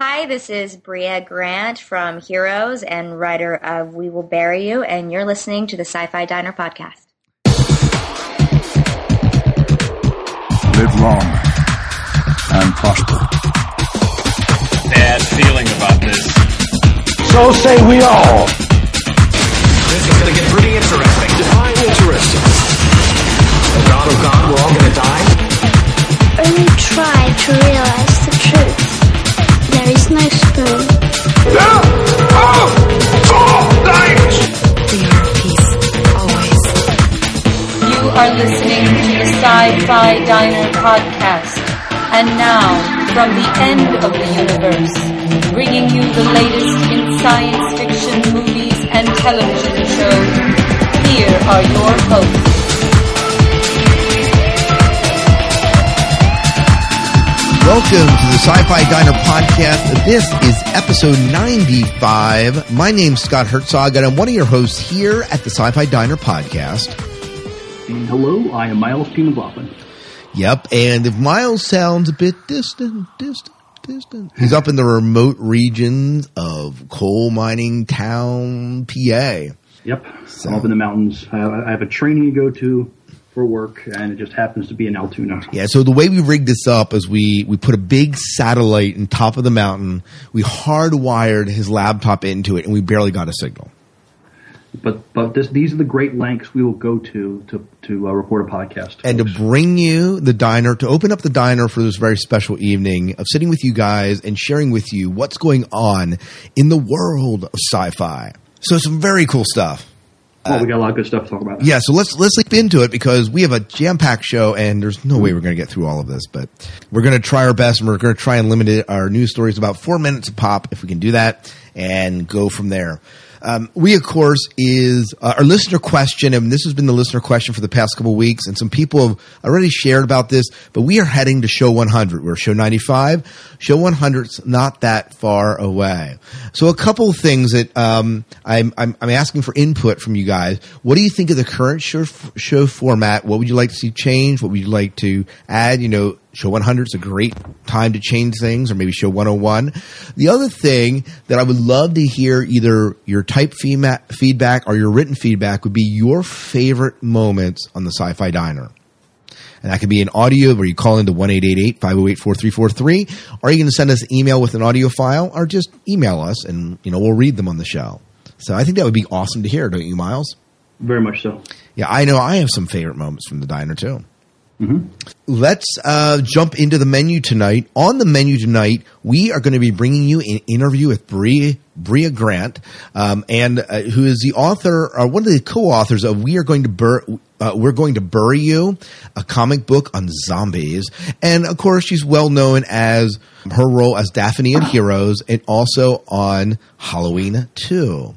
Hi, this is Brea Grant from Heroes and writer of We Will Bury You, and you're listening to the Sci Fi Diner podcast. Live long and prosper. Bad feeling about this. So say we all. This is going to get pretty interesting. Define interesting. Oh God, oh God, we're all going to die? Only try to realize the truth. There is no spoon. We are peace, always. You are listening to the Sci-Fi Diner podcast. And now, from the end of the universe, bringing you the latest in science fiction movies and television shows, here are your hosts. Welcome to the Sci-Fi Diner podcast. This is episode 95. My name's Scott Herzog, and I'm one of your hosts here at the Sci-Fi Diner podcast. And hello, I am Miles P. McLaughlin. Yep, and if Miles sounds a bit distant, distant, distant, he's up in the remote regions of coal mining town, PA. Yep, So- I'm up in the mountains. I, I have a training to go to for work, and it just happens to be in Altoona. Yeah, so the way we rigged this up is we we put a big satellite on top of the mountain. We hardwired his laptop into it, and we barely got a signal. But but this, these are the great lengths we will go to to to uh, record a podcast. and to bring you the diner to open up the diner for this very special evening of sitting with you guys and sharing with you what's going on in the world of sci-fi. So some very cool stuff. Well, we uh, got a lot of good stuff to talk about. Yeah, so let's let's leap into it because we have a jam-packed show and there's no way we're going to get through all of this, but we're going to try our best and we're going to try and limit it, our news stories about 4 minutes a pop if we can do that and go from there. Um, we, of course, is uh, our listener question, and this has been the listener question for the past couple weeks, and some people have already shared about this, but we are heading to show 100. We're show 95. Show 100's not that far away. So a couple things that um, I'm, I'm, I'm asking for input from you guys. What do you think of the current show, show format? What would you like to see change? What would you like to add? You know, Show 100 is a great time to change things, or maybe show 101. The other thing that I would love to hear either your type feedback or your written feedback would be your favorite moments on the Sci Fi Diner. And that could be an audio where you call into 1 508 4343, or you can send us an email with an audio file, or just email us and you know we'll read them on the show. So I think that would be awesome to hear, don't you, Miles? very much so. Yeah, I know I have some favorite moments from the diner too. Let's uh, jump into the menu tonight. On the menu tonight, we are going to be bringing you an interview with Bria Brea Grant, um, and uh, who is the author, or one of the co-authors of "We Are Going to Bur- uh, We're Going to Bury You," a comic book on zombies, and of course, she's well known as her role as Daphne in Heroes, and also on Halloween Two.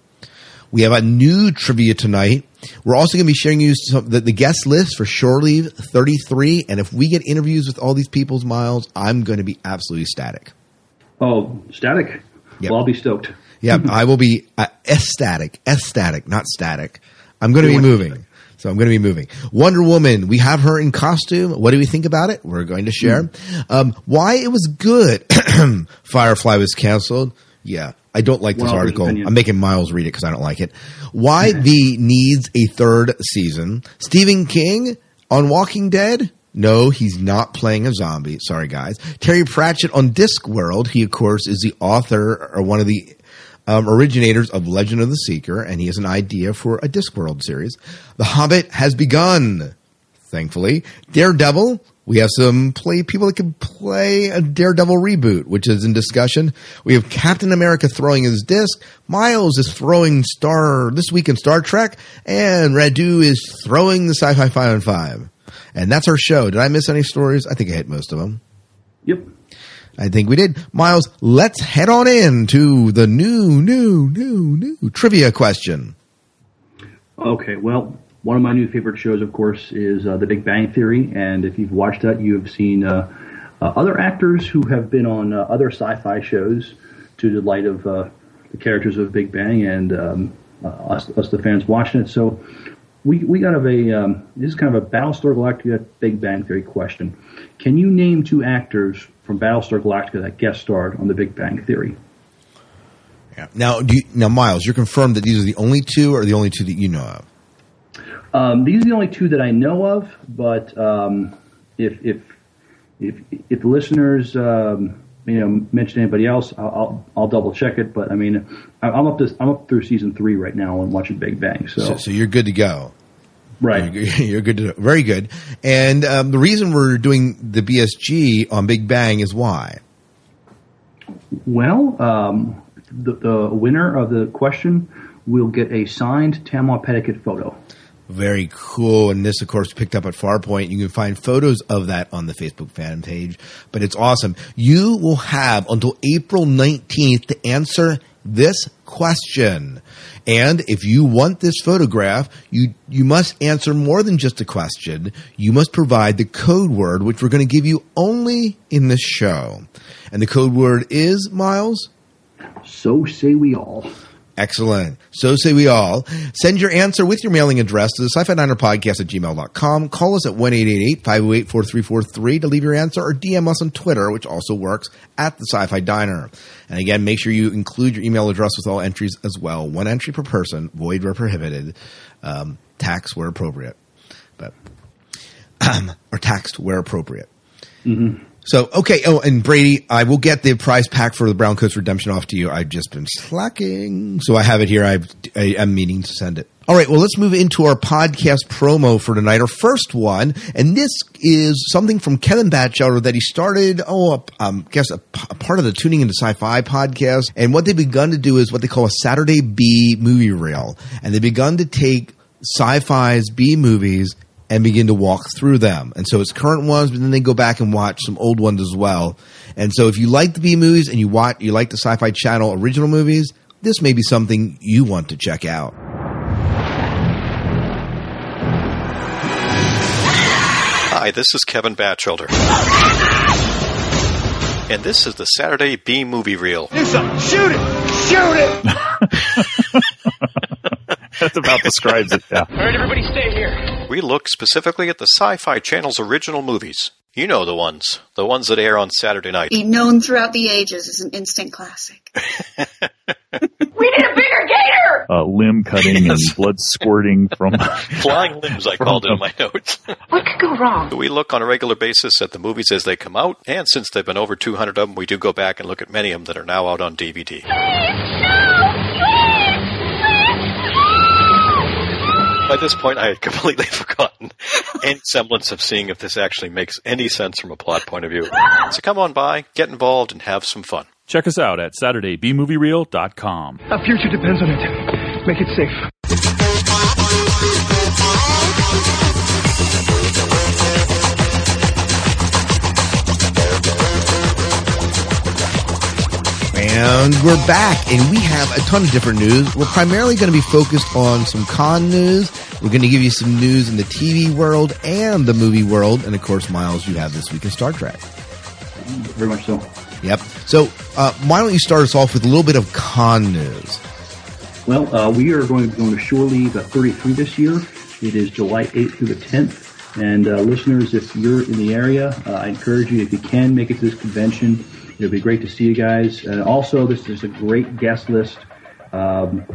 We have a new trivia tonight. We're also going to be sharing you some, the, the guest list for Shore Leave 33. And if we get interviews with all these people's miles, I'm going to be absolutely static. Oh, static. Yep. Well, I'll be stoked. Yeah, I will be uh, ecstatic, ecstatic, not static. I'm going to be moving. So I'm going to be moving. Wonder Woman, we have her in costume. What do we think about it? We're going to share. Um, why it was good. Firefly was canceled. Yeah, I don't like this Well, article. I'm making Miles read it because I don't like it. Why the needs a third season. Stephen King on Walking Dead. No, he's not playing a zombie. Sorry, guys. Terry Pratchett on Discworld. He, of course, is the author or one of the um, originators of Legend of the Seeker, and he has an idea for a Discworld series. The Hobbit has begun, thankfully. Daredevil, we have some play people that can play a Daredevil reboot, which is in discussion. We have Captain America throwing his disc. Miles is throwing Star this week in Star Trek, and Radu is throwing the Sci-Fi Five and Five. And that's our show. Did I miss any stories? I think I hit most of them. Yep. I think we did. Miles, let's head on in to the new, new, new, new trivia question. Okay, well, one of my new favorite shows, of course, is uh, The Big Bang Theory, and if you've watched that, you have seen uh, uh, other actors who have been on uh, other sci-fi shows to the delight of uh, the characters of Big Bang and um, uh, us, us, the fans watching it. So, we we got a um, this is kind of a Battlestar Galactica Big Bang Theory question. Can you name two actors from Battlestar Galactica that guest starred on The Big Bang Theory? Yeah. Now, you, now, Miles, you're confirmed that these are the only two, or the only two that you know of? Um, these are the only two that I know of. But um, if if if if listeners um, you know mention anybody else, I'll, I'll, I'll double check it. But I mean, I- I'm up to I'm up through season three right now and watching Big Bang. So, So, so you're good to go. right. You're, good to very good. And um, the reason we're doing the BSG on Big Bang is why. Well, um, the, the winner of the question will get a signed Tahmoh Penikett photo. Very cool. And this, of course, picked up at Farpoint. You can find photos of that on the Facebook fan page, but it's awesome. You will have until April 19th to answer this question. And if you want this photograph, you, you must answer more than just a question. You must provide the code word, which we're going to give you only in this show. And the code word is, Miles? So say we all. Excellent. So say we all. Send your answer with your mailing address to the sci-fi diner podcast at gmail.com. Call us at 1-888-508-4343 to leave your answer or DM us on Twitter, which also works at the sci-fi diner. And again, make sure you include your email address with all entries as well. One entry per person, void where prohibited, um, tax where appropriate, but, or taxed where appropriate. So okay. Oh, and Brady, I will get the prize pack for the Brown Coats Redemption off to you. I've just been slacking, so I have it here. I've, I am meaning to send it. All right. Well, let's move into our podcast promo for tonight. Our first one, and this is something from Kevin Batchelder that he started. Oh, um, guess a, a part of the Tuning into Sci-Fi podcast. And what they've begun to do is what they call a Saturday B movie reel, and they've begun to take sci-fi's B movies and begin to walk through them. And so it's current ones, but then they go back and watch some old ones as well. And so if you like the B movies and you watch, you like the Sci-Fi Channel original movies, this may be something you want to check out. Hi, this is Kevin Batchelder. And this is the Saturday B Movie Reel. Do something. Shoot it. Shoot it. That about describes it. Yeah. All right, everybody stay here. We look specifically at the Sci Fi Channel's original movies. You know the ones, the ones that air on Saturday night. Be known throughout the ages as an instant classic. We need a bigger gator! Uh, limb cutting and blood squirting from. Flying limbs, I called it in my notes. What could go wrong? We look on a regular basis at the movies as they come out, and since they've been over 200 of them, we do go back and look at many of them that are now out on DVD. By this point, I had completely forgotten any semblance of seeing if this actually makes any sense from a plot point of view. So come on by, get involved, and have some fun. Check us out at SaturdayBMovieReel.com. Our future depends on it. Make it safe. And we're back, and we have a ton of different news. We're primarily going to be focused on some con news. We're going to give you some news in the TV world and the movie world. And of course, Miles, you have this week in Star Trek. Very much so. Yep. So, uh, why don't you start us off with a little bit of con news? Well, uh, we are going to be going to Shore Leave at 33 this year. It is July 8th through the 10th. And uh, listeners, if you're in the area, uh, I encourage you, if you can, make it to this convention. It'll be great to see you guys. And also, this is a great guest list. Um,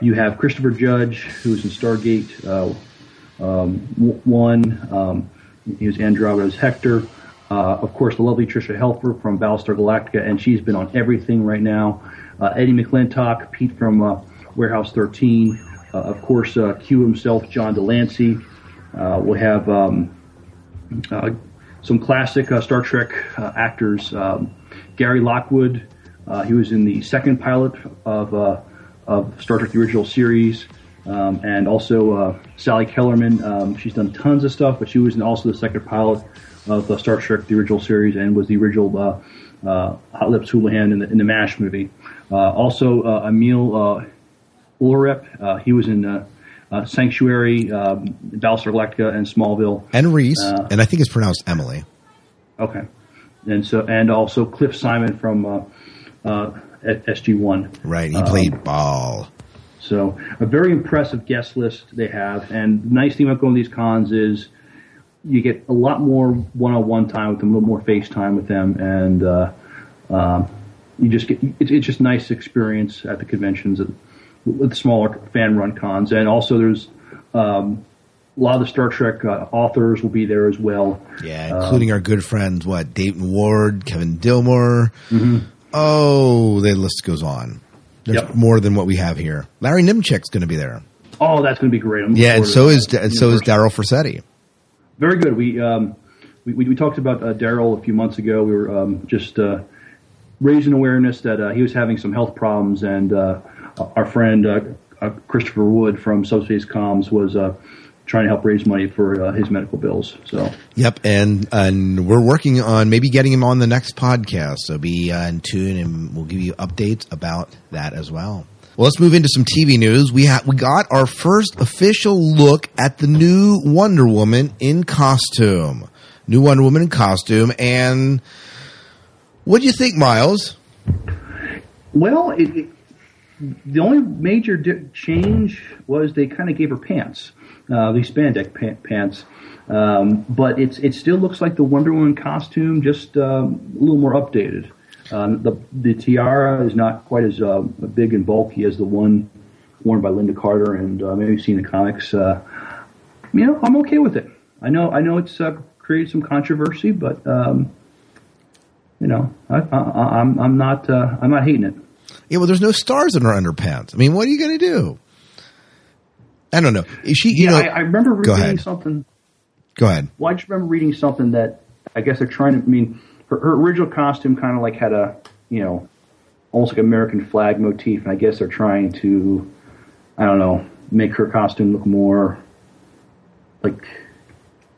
you have Christopher Judge, who's in Stargate uh, um, One. Um, he was Andromeda's Hector. Uh, of course, the lovely Tricia Helfer from Battlestar Galactica, and she's been on everything right now. Uh, Eddie McClintock, Pete from uh, Warehouse 13. Uh, of course, uh, Q himself, John de Lancie. Uh, we'll have um, some classic Star Trek actors. Um, Gary Lockwood, uh, he was in the second pilot of, uh, of Star Trek: The Original Series, um, and also uh, Sally Kellerman. Um, she's done tons of stuff, but she was in also the second pilot of uh, Star Trek: The Original Series, and was the original uh, uh, Hot Lips Houlihan in the, in the Mash movie. Uh, also, uh, Emil uh, Ullerup, uh, he was in uh, uh, Sanctuary, um, Battlestar Galactica, and Smallville. And Reese, and I think it's pronounced Emily. Okay, and so and also Cliff Simon from uh, uh, SG One. Right. He Um, played Ba'al. So a very impressive guest list they have, and the nice thing about going to these cons is you get a lot more one-on-one time with them, a little more face time with them, and uh, uh, you just get it's, it's just nice experience at the conventions with smaller fan-run cons, and also there's um, a lot of the Star Trek uh, authors will be there as well. Yeah, including our good friends, what Dayton Ward, Kevin Dilmore. Oh, the list goes on. There's Yep. more than what we have here. Larry Nemecek's going to be there. Oh, that's going to be great. I'm Yeah, and so is and so is Daryl Forssetti. Very good. We um, we, we, we talked about uh, Daryl a few months ago. We were um, just uh, raising awareness that uh, he was having some health problems, and uh, our friend uh, uh, Christopher Wood from Subspace Comms was uh, trying to help raise money for uh, his medical bills. So Yep, and and we're working on maybe getting him on the next podcast. So be uh, in tune, and we'll give you updates about that as well. Well, let's move into some TV news. We ha- we got our first official look at the new Wonder Woman in costume. New Wonder Woman in costume, and what do you think, Miles? Well, it, it, the only major di- change was they kind of gave her pants, uh, these spandex pa- pants. Um, but it's it still looks like the Wonder Woman costume, just um, a little more updated. Um, the the tiara is not quite as uh, big and bulky as the one worn by Lynda Carter, and uh, maybe seen the comics. Uh, you know, I'm okay with it. I know I know it's uh, created some controversy, but um, you know, I, I, I'm I'm not uh, I'm not hating it. Yeah, well, there's no stars in her underpants. I mean, what are you going to do? I don't know. Is she, you yeah, know, I, I remember reading ahead. something. Go ahead. Well, I just remember reading something that I guess they're trying to. I mean, her, her original costume kind of like had a, you know, almost like American flag motif, and I guess they're trying to, I don't know, make her costume look more like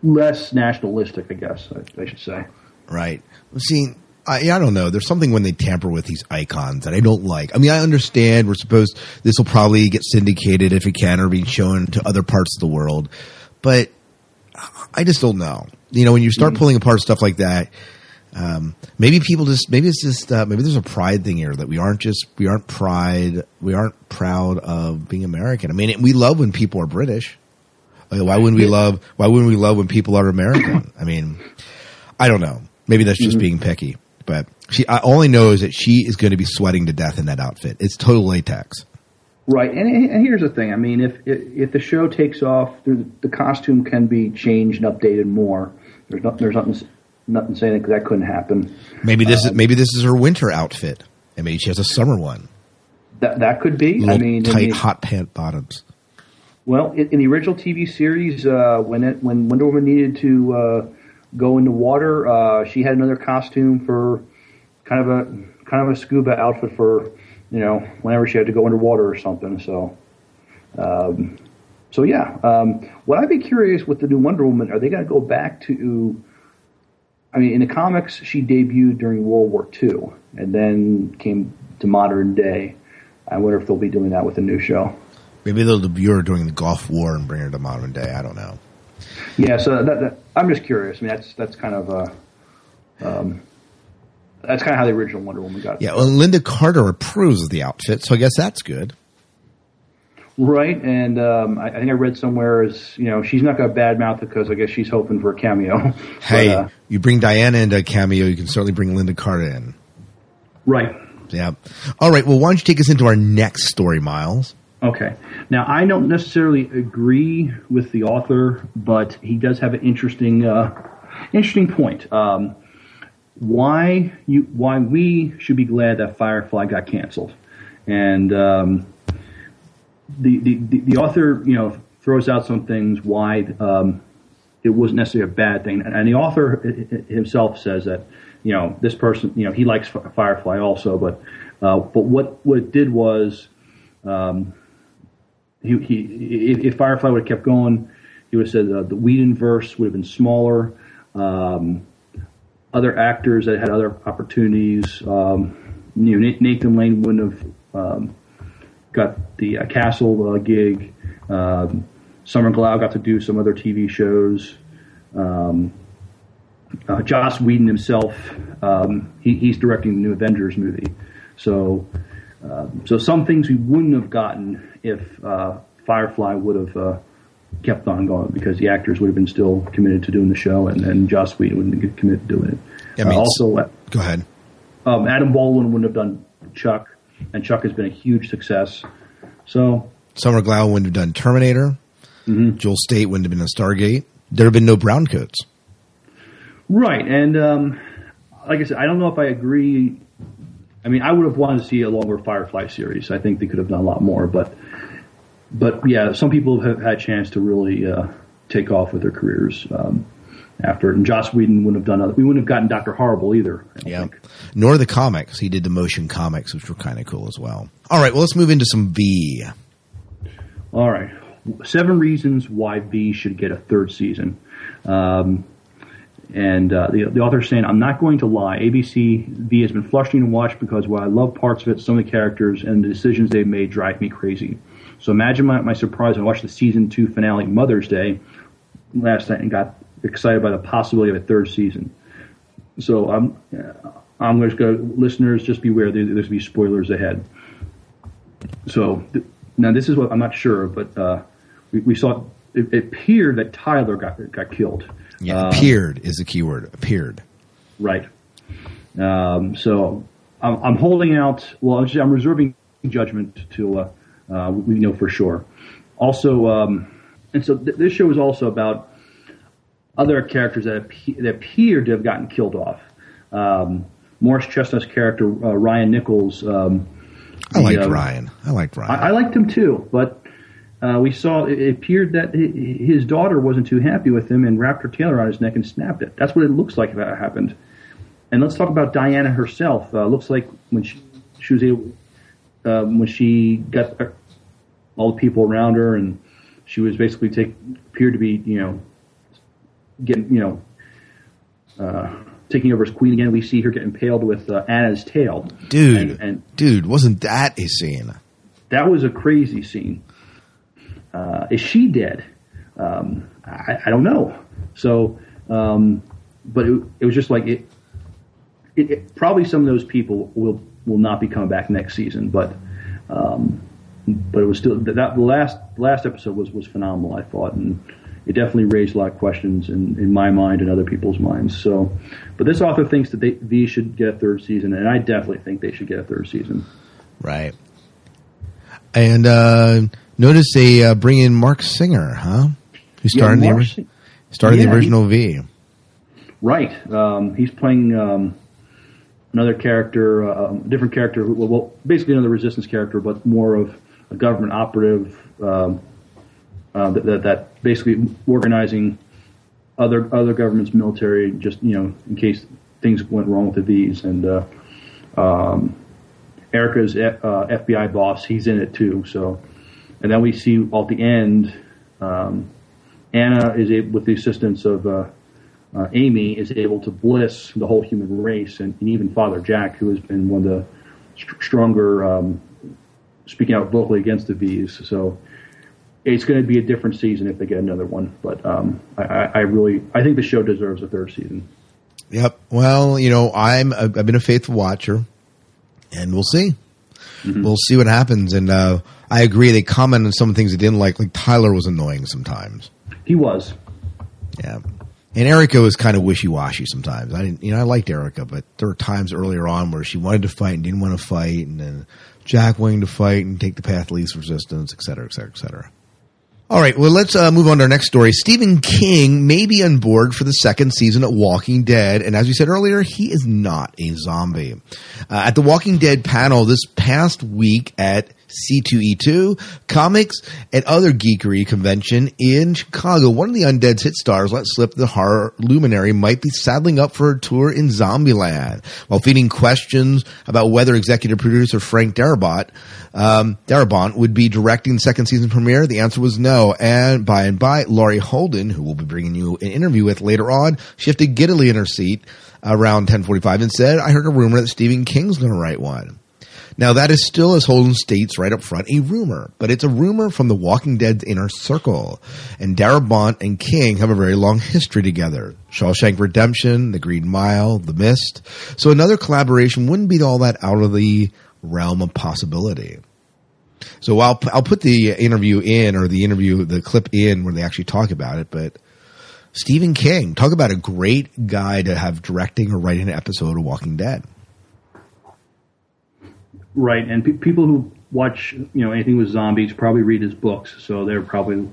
less nationalistic. I guess I, I should say. Right. See, I, I don't know. There's something when they tamper with these icons that I don't like. I mean, I understand we're supposed this will probably get syndicated if it can or be shown to other parts of the world, but I just don't know. You know, when you start pulling apart stuff like that, um, maybe people just maybe it's just uh, maybe there's a pride thing here that we aren't just we aren't pride we aren't proud of being American. I mean, we love when people are British. Like, why wouldn't we love why wouldn't we love when people are American? I mean, I don't know. Maybe that's just being picky. But she, I only know is that she is going to be sweating to death in that outfit. It's total latex. Right, and, and here's the thing. I mean, if if, the show takes off, the, the costume can be changed and updated more. There's not, there's nothing nothing saying that that couldn't happen. Maybe this Uh, is maybe this is her winter outfit, and maybe she has a summer one. That that could be. Little I mean, tight the- hot pant bottoms. Well, in, in the original TV series, uh, when it, when Wonder Woman needed to uh, go into water, uh, she had another costume for kind of a kind of a scuba outfit for you know whenever she had to go underwater or something. So, um, so yeah. Um, what I'd be curious with the new Wonder Woman, are they going to go back to? I mean, in the comics, she debuted during World War II and then came to modern day. I wonder if they'll be doing that with the new show. Maybe they'll debut her during the Gulf War and bring her to modern day. I don't know. Yeah, so that, that, I'm just curious. I mean, that's that's kind of uh, um, that's kind of how the original Wonder Woman got. Yeah, well, Lynda Carter approves of the outfit, so I guess that's good. Right, and um, I, I think I read somewhere is you know she's not going to badmouth it because I guess she's hoping for a cameo. Hey, uh, you bring Diana into a cameo, you can certainly bring Lynda Carter in. right. Yeah. All right. Well, why don't you take us into our next story, Miles? Okay. Now I don't necessarily agree with the author, but he does have an interesting uh, interesting point. Um, why you why we should be glad that Firefly got canceled, and um, the, the the author you know throws out some things why um, it wasn't necessarily a bad thing, and the author himself says that you know this person you know he likes Firefly also, but uh, but what what it did was. Um, he, he if, Firefly would have kept going, he would have said uh, the Whedon verse would have been smaller. Um, other actors that had other opportunities, um, you know, Nathan Lane wouldn't have um, got the uh, Castle uh, gig. Um, Summer Glau got to do some other TV shows. Um, uh, Joss Whedon himself, um, he, he's directing the new Avengers movie. So Um, so some things we wouldn't have gotten if uh, Firefly would have uh, kept on going because the actors would have been still committed to doing the show, and then Joss Whedon wouldn't get committed to doing it. I mean, Uh, also, uh, Go ahead. um, Adam Baldwin wouldn't have done Chuck, and Chuck has been a huge success. So Summer Glau wouldn't have done Terminator. Mm-hmm. Jewel Staite wouldn't have been in Stargate. There'd have been no browncoats. Right, and um, like I said, I don't know if I agree. I mean, I would have wanted to see a longer Firefly series. I think they could have done a lot more, but but yeah, some people have had a chance to really uh, take off with their careers um, after it. And Joss Whedon wouldn't have done. Other, we wouldn't have gotten Doctor Horrible either. Yeah. Nor the comics. He did the motion comics, which were kind of cool as well. All right, well, let's move into some V. All right, seven reasons why V should get a third season. Um, and uh, the, the author is saying, I'm not going to lie. ABC V has been frustrating to watch because while I love parts of it, some of the characters and the decisions they've made drive me crazy. So imagine my, my surprise when I watched the season two finale Mother's Day last night and got excited by the possibility of a third season. So I'm I'm just going to listeners just beware. There, there's going to be spoilers ahead. So th- now this is what I'm not sure, but uh, we, we saw it, it appeared that Tyler got got killed. Yeah, Um, appeared is the key word. Appeared. Right. Um, so I'm, I'm holding out. Well, I'm, reserving judgment till uh, uh, we know for sure. Also, um, and so th- this show is also about other characters that, that appear to have gotten killed off. Um, Morris Chestnut's character uh, Ryan Nichols. Um, I the, liked uh, Ryan. I liked Ryan. I, I liked him too, but uh, we saw it appeared that his daughter wasn't too happy with him and wrapped her tail around his neck and snapped it. That's what it looks like that happened. And let's talk about Diana herself. Uh, looks like when she, she was able, um, when she got uh, all the people around her, and she was basically take appeared to be, you know, getting, you know, uh, taking over as queen again. We see her get impaled with uh, Anna's tail, dude, and, and dude, wasn't that a scene? that was a crazy scene. Uh, is she dead? Um, I, I don't know. So, um, but it, it was just like it, it, it. Probably some of those people will will not be coming back next season, but um, but it was still that the last last episode was was phenomenal. I thought, and it definitely raised a lot of questions in, in my mind and other people's minds. So, but this author thinks that they V should get a third season, and I definitely think they should get a third season. Right. And uh, notice they uh, bring in Marc Singer, huh? Who started Yeah, the started Yeah, the he- original V. Right. Um, he's playing um, another character, uh, um, different character. Well, well, basically another resistance character, but more of a government operative um, uh, that, that, that basically organizing other other governments, military, just you know, in case things went wrong with the V's. And uh, um, Erica's F, uh, FBI boss, he's in it too. So, and then we see at the end, um, Anna is able, with the assistance of. Uh, uh, Amy is able to bliss the whole human race, and, and even Father Jack, who has been one of the st- stronger, um, speaking out vocally against the V's. So it's going to be a different season if they get another one. But um, I, I really, I think the show deserves a third season. Yep. Well, you know, I'm I've been a faithful watcher, and we'll see. Mm-hmm. We'll see what happens. And uh, I agree. They comment on some things they didn't like. Like Tyler was annoying sometimes. He was. Yeah. And Erica was kind of wishy washy sometimes. I didn't, you know, I liked Erica, but there were times earlier on where she wanted to fight and didn't want to fight, and then Jack wanting to fight and take the path of least resistance, et cetera, et cetera, et cetera. All right, well, let's uh, move on to our next story. Stephen King may be on board for the second season of Walking Dead, and as we said earlier, he is not a zombie. Uh, at the Walking Dead panel this past week at C2E2 Comics and Other Geekery convention in Chicago, one of the Undead's hit stars let slip the horror luminary might be saddling up for a tour in Zombieland. While feeding questions about whether executive producer Frank Darabont, um, Darabont would be directing the second season premiere, the answer was no. And by and by, Laurie Holden, who we'll be bringing you an interview with later on, shifted giddily in her seat around 1045 and said, I heard a rumor that Stephen King's going to write one. Now, that is still, as Holden states right up front, a rumor, but it's a rumor from the Walking Dead's inner circle. And Darabont and King have a very long history together. Shawshank Redemption, The Green Mile, The Mist. So another collaboration wouldn't be all that out of the realm of possibility. So I'll I'll put the interview in or the interview the clip in where they actually talk about it. But Stephen King, talk about a great guy to have directing or writing an episode of Walking Dead. Right, and pe- people who watch you know anything with zombies probably read his books, so they're probably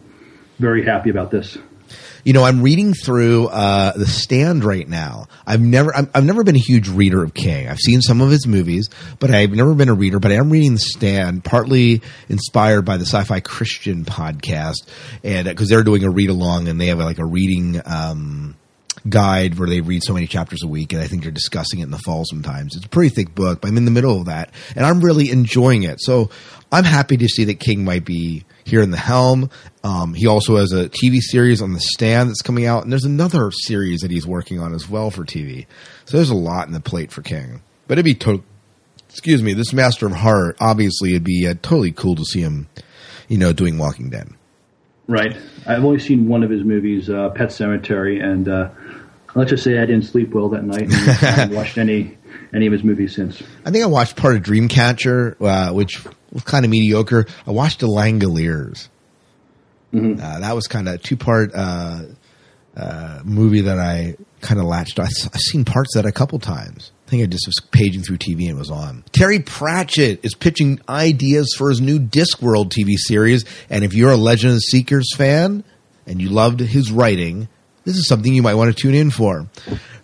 very happy about this. You know, I'm reading through uh, The Stand right now. I've never, I'm, I've never been a huge reader of King. I've seen some of his movies, but I've never been a reader. But I am reading The Stand, partly inspired by the Sci-Fi Christian podcast, and because they're doing a read along and they have like a reading. Um, guide where they read so many chapters a week and I think they're discussing it in the fall sometimes. It's a pretty thick book, but I'm in the middle of that and I'm really enjoying it. So I'm happy to see that King might be here in the helm. Um, he also has a TV series on the stand that's coming out and there's another series that he's working on as well for TV. So there's a lot in the plate for King, but it'd be to- excuse me, this master of heart, obviously it'd be uh, totally cool to see him, you know, doing Walking Dead. Right. I've only seen one of his movies, uh, Pet Sematary, and uh, let's just say I didn't sleep well that night. And I haven't watched any any of his movies since. I think I watched part of Dreamcatcher, uh, which was kind of mediocre. I watched The Langoliers. Mm-hmm. Uh, that was kind of a two part uh, uh, movie that I kind of latched on. I've seen parts of that a couple times. I think I just was paging through TV and it was on. Terry Pratchett is pitching ideas for his new Discworld TV series. And if you're a Legend of Seekers fan and you loved his writing, this is something you might want to tune in for.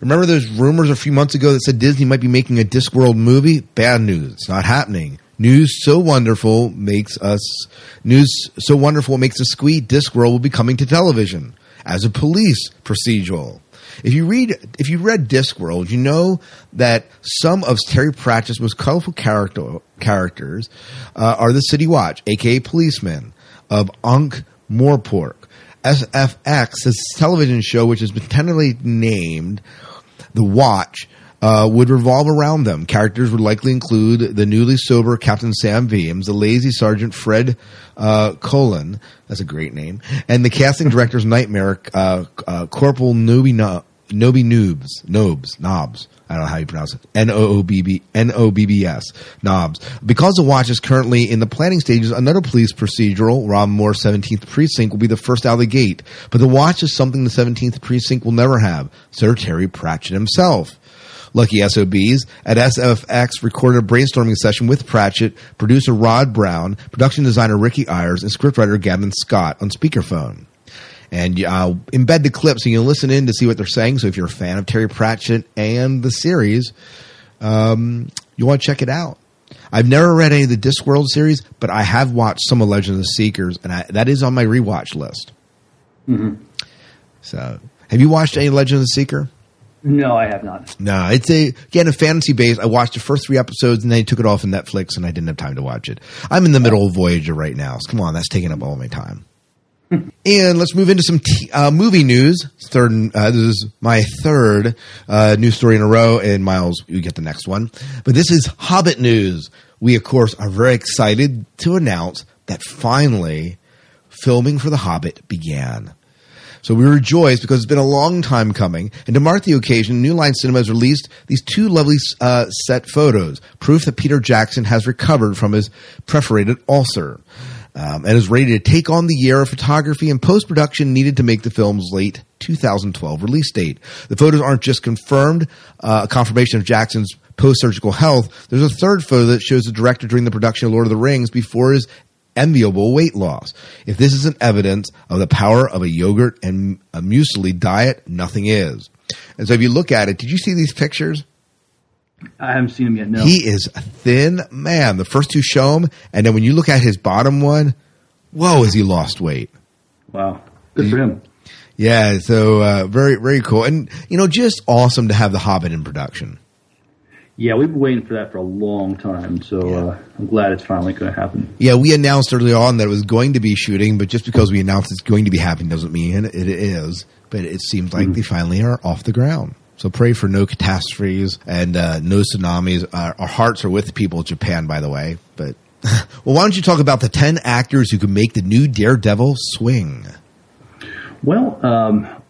Remember those rumors a few months ago that said Disney might be making a Discworld movie? Bad news. It's not happening. News so wonderful makes us news so wonderful makes us squeak. Discworld will be coming to television as a police procedural. If you read if you read Discworld, you know that some of Terry Pratchett's most colorful character characters uh, are the City Watch, aka policemen of Ankh Morpork. SFX's television show, which has been tentatively named The Watch, uh, would revolve around them. Characters would likely include the newly sober Captain Sam Vimes, the lazy Sergeant Fred uh, Colon, that's a great name, and the casting director's nightmare, uh, uh, Corporal Noby, no- Noby Noobs, Nobs, Knobs. I don't know how you pronounce it. N O O B B N O B B S Knobs. Because the watch is currently in the planning stages, another police procedural, Ron Moore 17th Precinct, will be the first out of the gate. But the watch is something the 17th Precinct will never have. Sir Terry Pratchett himself. Lucky SOBs at SFX recorded a brainstorming session with Pratchett, producer Rod Brown, production designer Ricky Ayers, and scriptwriter Gavin Scott on speakerphone. And I'll embed the clip so you can listen in to see what they're saying. So if you're a fan of Terry Pratchett and the series, um, you want to check it out. I've never read any of the Discworld series, but I have watched some of Legend of the Seekers, and I, that is on my rewatch list. Mm-hmm. So, have you watched any Legend of the Seeker? No, I have not. No, it's a again a fantasy base. I watched the first three episodes and then I took it off of Netflix and I didn't have time to watch it. I'm in the middle of Voyager right now. So come on, that's taking up all my time. And let's move into some t- uh, movie news. Third, uh, this is my third uh, news story in a row. And Miles, you get the next one. But this is Hobbit news. We of course are very excited to announce that finally filming for The Hobbit began. So we rejoice because it's been a long time coming. And to mark the occasion, New Line Cinema has released these two lovely uh, set photos, proof that Peter Jackson has recovered from his perforated ulcer. Um, and is ready to take on the year of photography and post production needed to make the film's late 2012 release date. The photos aren't just confirmed, uh, a confirmation of Jackson's post surgical health. There's a third photo that shows the director during the production of Lord of the Rings before his enviable weight loss. If this isn't evidence of the power of a yogurt and a muesli diet, nothing is. And so if you look at it, did you see these pictures? I haven't seen him yet. No, He is a thin man. The first two show him, and then when you look at his bottom one, whoa, has he lost weight? Wow, good for him. Yeah, so uh, very very cool, and you know, just awesome to have the Hobbit in production. Yeah, we've been waiting for that for a long time, so uh, I'm glad it's finally going to happen. Yeah, we announced early on that it was going to be shooting, but just because we announced it's going to be happening doesn't mean it is. But it seems like they finally are off the ground. So pray for no catastrophes and uh, no tsunamis. Our, our hearts are with the people of Japan, by the way. But well, why don't you talk about the ten actors who can make the new Daredevil swing? Well, um,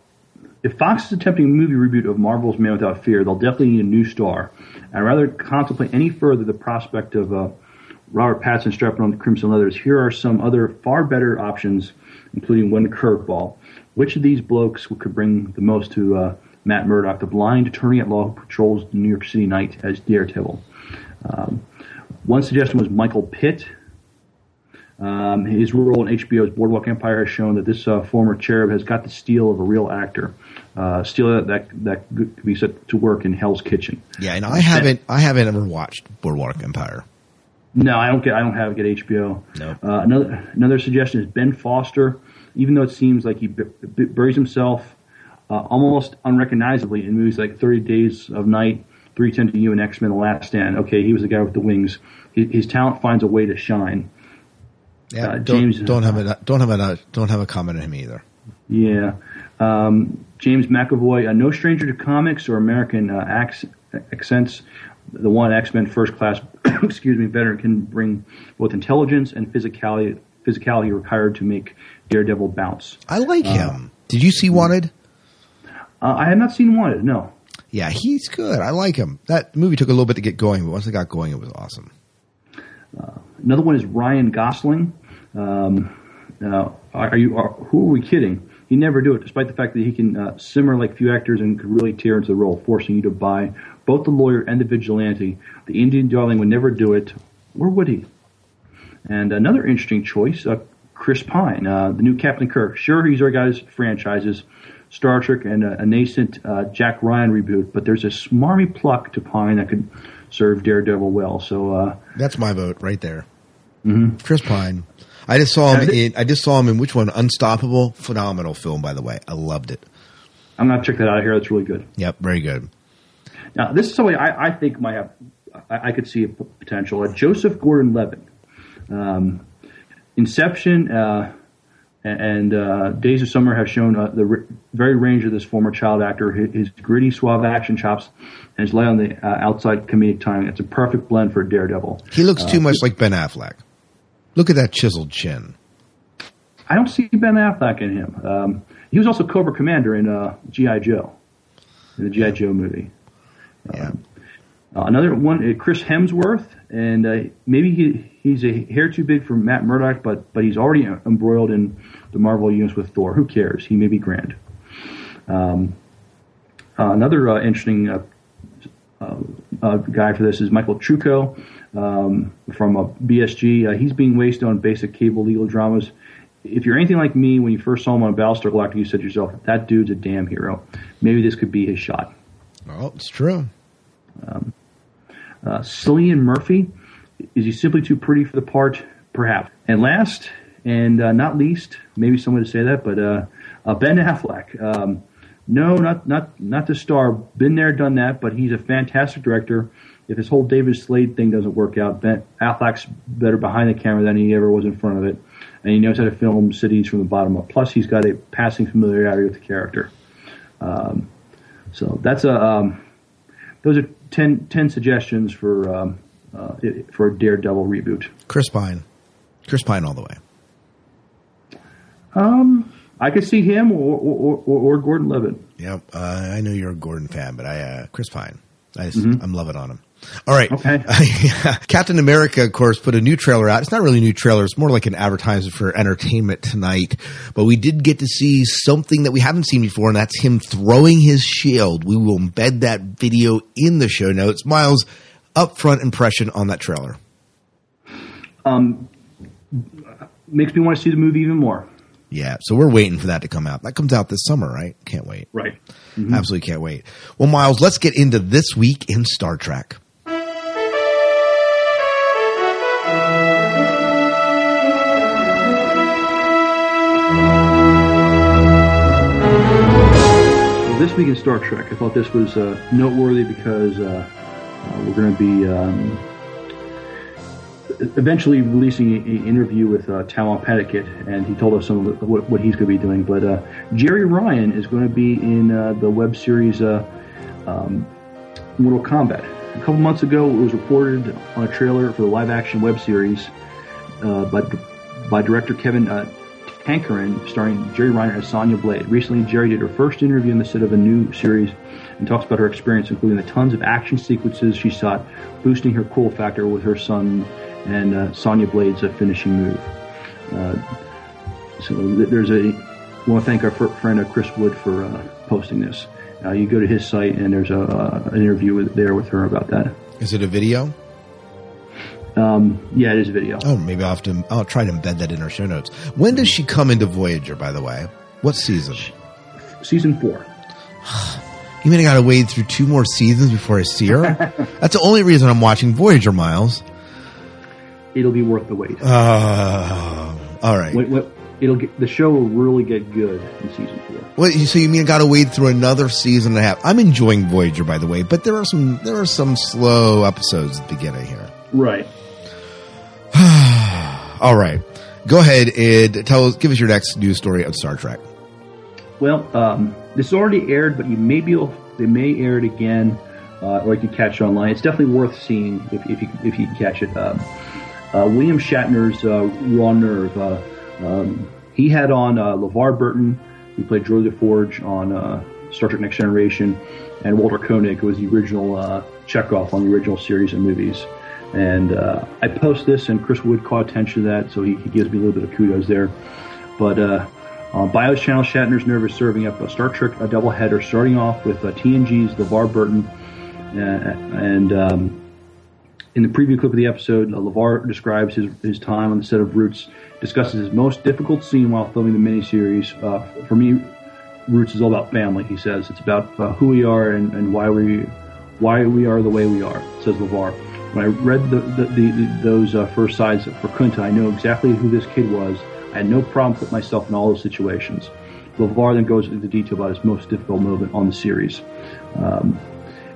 if Fox is attempting a movie reboot of Marvel's Man Without Fear, they'll definitely need a new star. And rather contemplate any further the prospect of uh, Robert Pattinson strapping on the crimson leathers, here are some other far better options, including one curveball. Which of these blokes could bring the most to uh, Matt Murdock, the blind attorney at law who patrols the New York City night as Daredevil? Um, one suggestion was Michael Pitt. Um, his role in HBO's Boardwalk Empire has shown that this uh, former cherub has got the steel of a real actor. Uh, steel that, that that could be set to work in Hell's Kitchen. Yeah, and I haven't I haven't ever watched Boardwalk Empire. No, I don't get. I don't have get HBO. No. Uh, another another suggestion is Ben Foster. Even though it seems like he b- b- buries himself uh, almost unrecognizably in movies like Thirty Days of Night, Three Ten to You, and X Men: The Last Stand. Okay, he was the guy with the wings. His, his talent finds a way to shine. Yeah, Uh, don't, James- don't have a don't have a don't have a comment on him either. Yeah. Um, James McAvoy, uh, no stranger to comics or American uh, acc- accents. The one X Men First Class, excuse me, veteran can bring both intelligence and physicality physicality required to make Daredevil bounce. I like him. Did you see Wanted? Uh, I have not seen Wanted. No. Yeah, he's good. I like him. That movie took a little bit to get going, but once it got going, it was awesome. Another one is Ryan Gosling. Um, uh, are you? Are, who are we kidding? He never do it, despite the fact that he can uh, simmer like few actors and could really tear into the role, forcing you to buy both the lawyer and the vigilante. The Indian darling would never do it, or would he? And another interesting choice, uh, Chris Pine, uh, the new Captain Kirk. Sure, he's got his franchises, Star Trek and a, a nascent uh, Jack Ryan reboot, but there's a smarmy pluck to Pine that could serve Daredevil well. So uh, That's my vote right there. Mhm. Chris Pine. I just saw him in. I just saw him in which one? Unstoppable. Phenomenal film, by the way. I loved it. I'm gonna check that out here. That's really good. Yep, very good. Now, this is somebody I, I think might have, I, I could see a p- potential. Uh, Joseph Gordon-Levitt, um, Inception, uh, and uh, Days of Summer have shown uh, the r- very range of this former child actor, his, his gritty, suave action chops, and his light on the uh, outside comedic timing. It's a perfect blend for a Daredevil. He looks Uh, too much like Ben Affleck. Look at that chiseled chin. I don't see Ben Affleck in him. Um, he was also Cobra Commander in uh, GI Joe, in the GI Joe movie. Yeah. Uh, another one, uh, Chris Hemsworth, and uh, maybe he, he's a hair too big for Matt Murdock, but but he's already embroiled in the Marvel universe with Thor. Who cares? He may be grand. Um, uh, another uh, interesting uh, uh, uh, guy for this is Michael Trucco um, from uh, BSG. Uh, he's being wasted on basic cable legal dramas. If you're anything like me, when you first saw him on Battlestar Galactica, you said to yourself, "That dude's a damn hero." Maybe this could be his shot. Oh, it's true. Um, uh, Cillian Murphy, is he simply too pretty for the part? Perhaps. And last, and uh, not least, maybe someone to say that, but uh, uh, Ben Affleck. Um, no, not not not the star. Been there, done that. But he's a fantastic director. If this whole David Slade thing doesn't work out, Ben Affleck's better behind the camera than he ever was in front of it, and he knows how to film cities from the bottom up. Plus, he's got a passing familiarity with the character. Um, so that's a um, those are 10, 10 suggestions for um, uh, for a Daredevil reboot. Chris Pine. Chris Pine all the way. Um, I could see him or or, or, or Gordon Levitt. Yep. Uh, I know you're a Gordon fan, but I uh, Chris Pine. I Mhm. I'm loving on him. All right. Okay. Captain America, of course, put a new trailer out. It's not really a new trailer. It's more like an advertisement for entertainment tonight. But we did get to see something that we haven't seen before, and that's him throwing his shield. We will embed that video in the show notes. Miles, upfront impression on that trailer. Um, makes me want to see the movie even more. Yeah, so we're waiting for that to come out. That comes out this summer, right? Can't wait. Right. Absolutely can't wait. Well, Miles, let's get into this week in Star Trek. This week in Star Trek, I thought this was uh, noteworthy because uh, uh, we're going to be um, eventually releasing an interview with uh, Tahmoh Penikett, and he told us some of the, what, what he's going to be doing. But uh, Jeri Ryan is going to be in uh, the web series uh, um, Mortal Kombat. A couple months ago, it was reported on a trailer for the live-action web series by by director Kevin uh, Tancharoen, starring Jeri Ryan as Sonya Blade. Recently, Jerry did her first interview in the set of a new series and talks about her experience, including the tons of action sequences she shot, boosting her cool factor with her son and uh, Sonya Blade's uh, finishing move. Uh, so there's a. I want to thank our fr- friend uh, Chris Wood for uh, posting this. Uh, you go to his site and there's a an interview with, there with her about that. Is it a video? Um, yeah, it is a video. Oh, maybe I'll have to. I'll try to embed that in our show notes. When does she come into Voyager? By the way, what season? Season four. You mean I got to wade through two more seasons before I see her? That's the only reason I'm watching Voyager, Miles. It'll be worth the wait. Uh, all right. Wait, wait, it'll get the show will really get good in season four. What, so you mean I got to wade through another season and a half? I'm enjoying Voyager, by the way, but there are some there are some slow episodes at the beginning here. Right. All right, go ahead and tell us. Give us your next news story on Star Trek. Well, um, this already aired, but you may be able, they may air it again, uh, or you can catch it online. It's definitely worth seeing if, if you if you can catch it. Um, uh, William Shatner's uh, Raw Nerve. Uh, um, he had on uh, LeVar Burton, who played Geordi Forge on uh, Star Trek Next Generation, and Walter Koenig, who was the original uh, Chekov on the original series of movies. And uh, I post this, and Chris Wood caught attention to that, so he, he gives me a little bit of kudos there. But uh, on Bios Channel, Shatner's Nerve is serving up a Star Trek a doubleheader, starting off with uh, TNG's LeVar Burton, uh, and um, in the preview clip of the episode, uh, LeVar describes his, his time on the set of Roots, discusses his most difficult scene while filming the miniseries. Uh, for me, Roots is all about family. He says it's about uh, who we are and, and why we why we are the way we are. Says LeVar. When I read the, the, the, those uh, first sides for Kunta, I know exactly who this kid was. I had no problem putting myself in all those situations. LeVar then goes into detail about his most difficult moment on the series, um,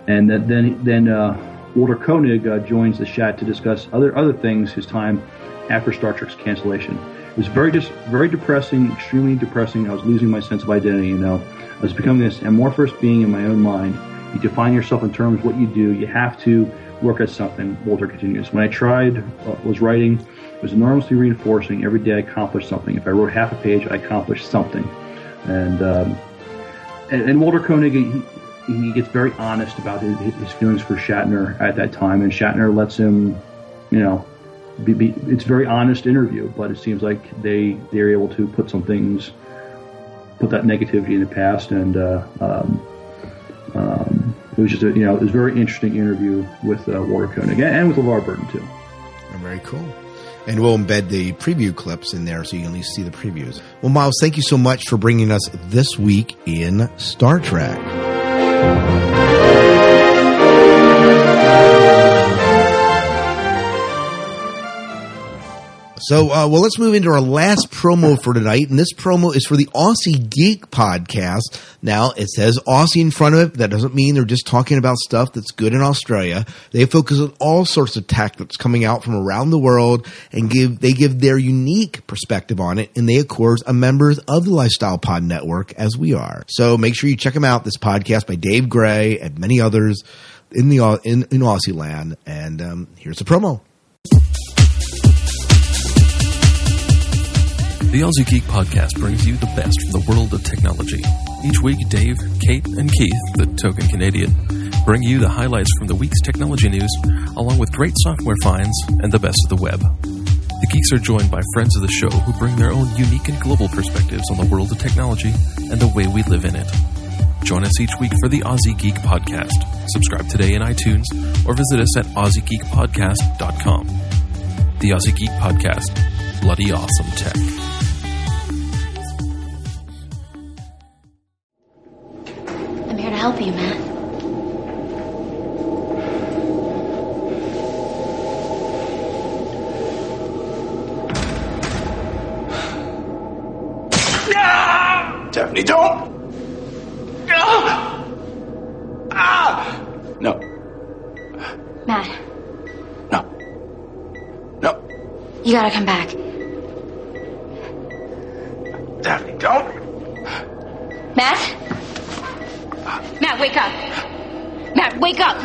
and then then, then uh, Walter Koenig uh, joins the chat to discuss other other things. His time after Star Trek's cancellation. It was very dis- very depressing, extremely depressing. I was losing my sense of identity. You know, I was becoming this amorphous being in my own mind. You define yourself in terms of what you do. You have to work at something. Walter continues. When I tried, uh, was writing, it was enormously reinforcing. Every day I accomplished something. If I wrote half a page, I accomplished something. And um, and, and Walter Koenig, he, he gets very honest about his, his feelings for Shatner at that time, and Shatner lets him, you know, be, be, it's a very honest interview, but it seems like they they're able to put some things, put that negativity in the past, and uh, um, um, it was just a you know it was a very interesting interview with uh, Walter Koenig and with LeVar Burton too. Very cool. And we'll embed the preview clips in there so you can at least see the previews. Well, Miles, thank you so much for bringing us this week in Star Trek. So, uh, well, let's move into our last promo for tonight. And this promo is for the Aussie Geek podcast. Now, it says Aussie in front of it. That doesn't mean they're just talking about stuff that's good in Australia. They focus on all sorts of tech that's coming out from around the world and give, they give their unique perspective on it. And they, of course, are members of the Lifestyle Pod Network as we are. So make sure you check them out. This podcast by Dave Gray and many others in the, in, in Aussie land. And, um, here's a promo. The Aussie Geek Podcast brings you the best from the world of technology. Each week, Dave, Kate, and Keith, the token Canadian, bring you the highlights from the week's technology news, along with great software finds and the best of the web. The geeks are joined by friends of the show who bring their own unique and global perspectives on the world of technology and the way we live in it. Join us each week for the Aussie Geek Podcast. Subscribe today in iTunes or visit us at AussieGeekPodcast.com. The Aussie Geek Podcast. Bloody awesome tech. Help you, Matt. Daphne, don't! No, Matt. No. No. You gotta come back. Daphne, don't! Matt? Matt, wake up. Matt, wake up.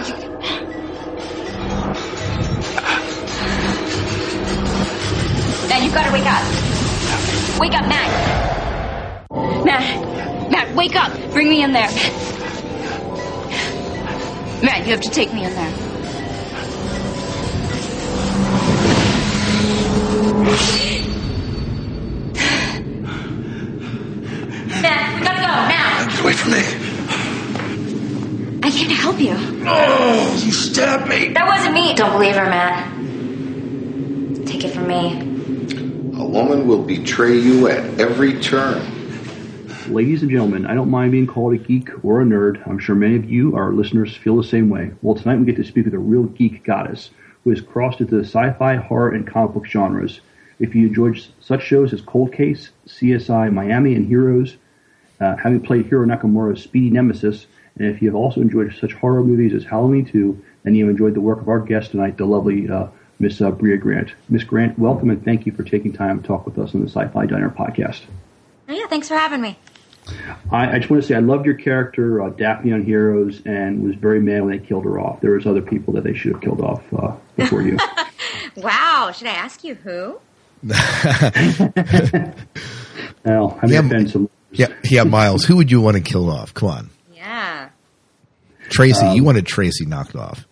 Matt, you've got to wake up. Wake up, Matt. Matt. Matt, wake up. Bring me in there. Matt, you have to take me in there. Matt, we gotta go now. Get away from me. I came to help you. Oh, you stabbed me. That wasn't me. Don't believe her, Matt. Take it from me. A woman will betray you at every turn. Ladies and gentlemen, I don't mind being called a geek or a nerd. I'm sure many of you, our listeners, feel the same way. Well, tonight we get to speak with a real geek goddess who has crossed into the sci-fi, horror, and comic book genres. If you enjoyed such shows as Cold Case, CSI Miami, and Heroes, uh, having played Hiro Nakamura's Speedy Nemesis, and if you have also enjoyed such horror movies as Halloween 2, then you have enjoyed the work of our guest tonight, the lovely uh, Miss uh, Brea Grant. Miss Grant, welcome and thank you for taking time to talk with us on the Sci-Fi Diner podcast. Oh, yeah, thanks for having me. I, I just want to say I loved your character, uh, Daphne on Heroes, and was very mad when they killed her off. There was other people that they should have killed off uh, before you. Wow, should I ask you who? well, I may offend some. Yeah, yeah, Miles. Who would you want to kill off? Come on, Yeah. Tracy. Um, you wanted Tracy knocked off.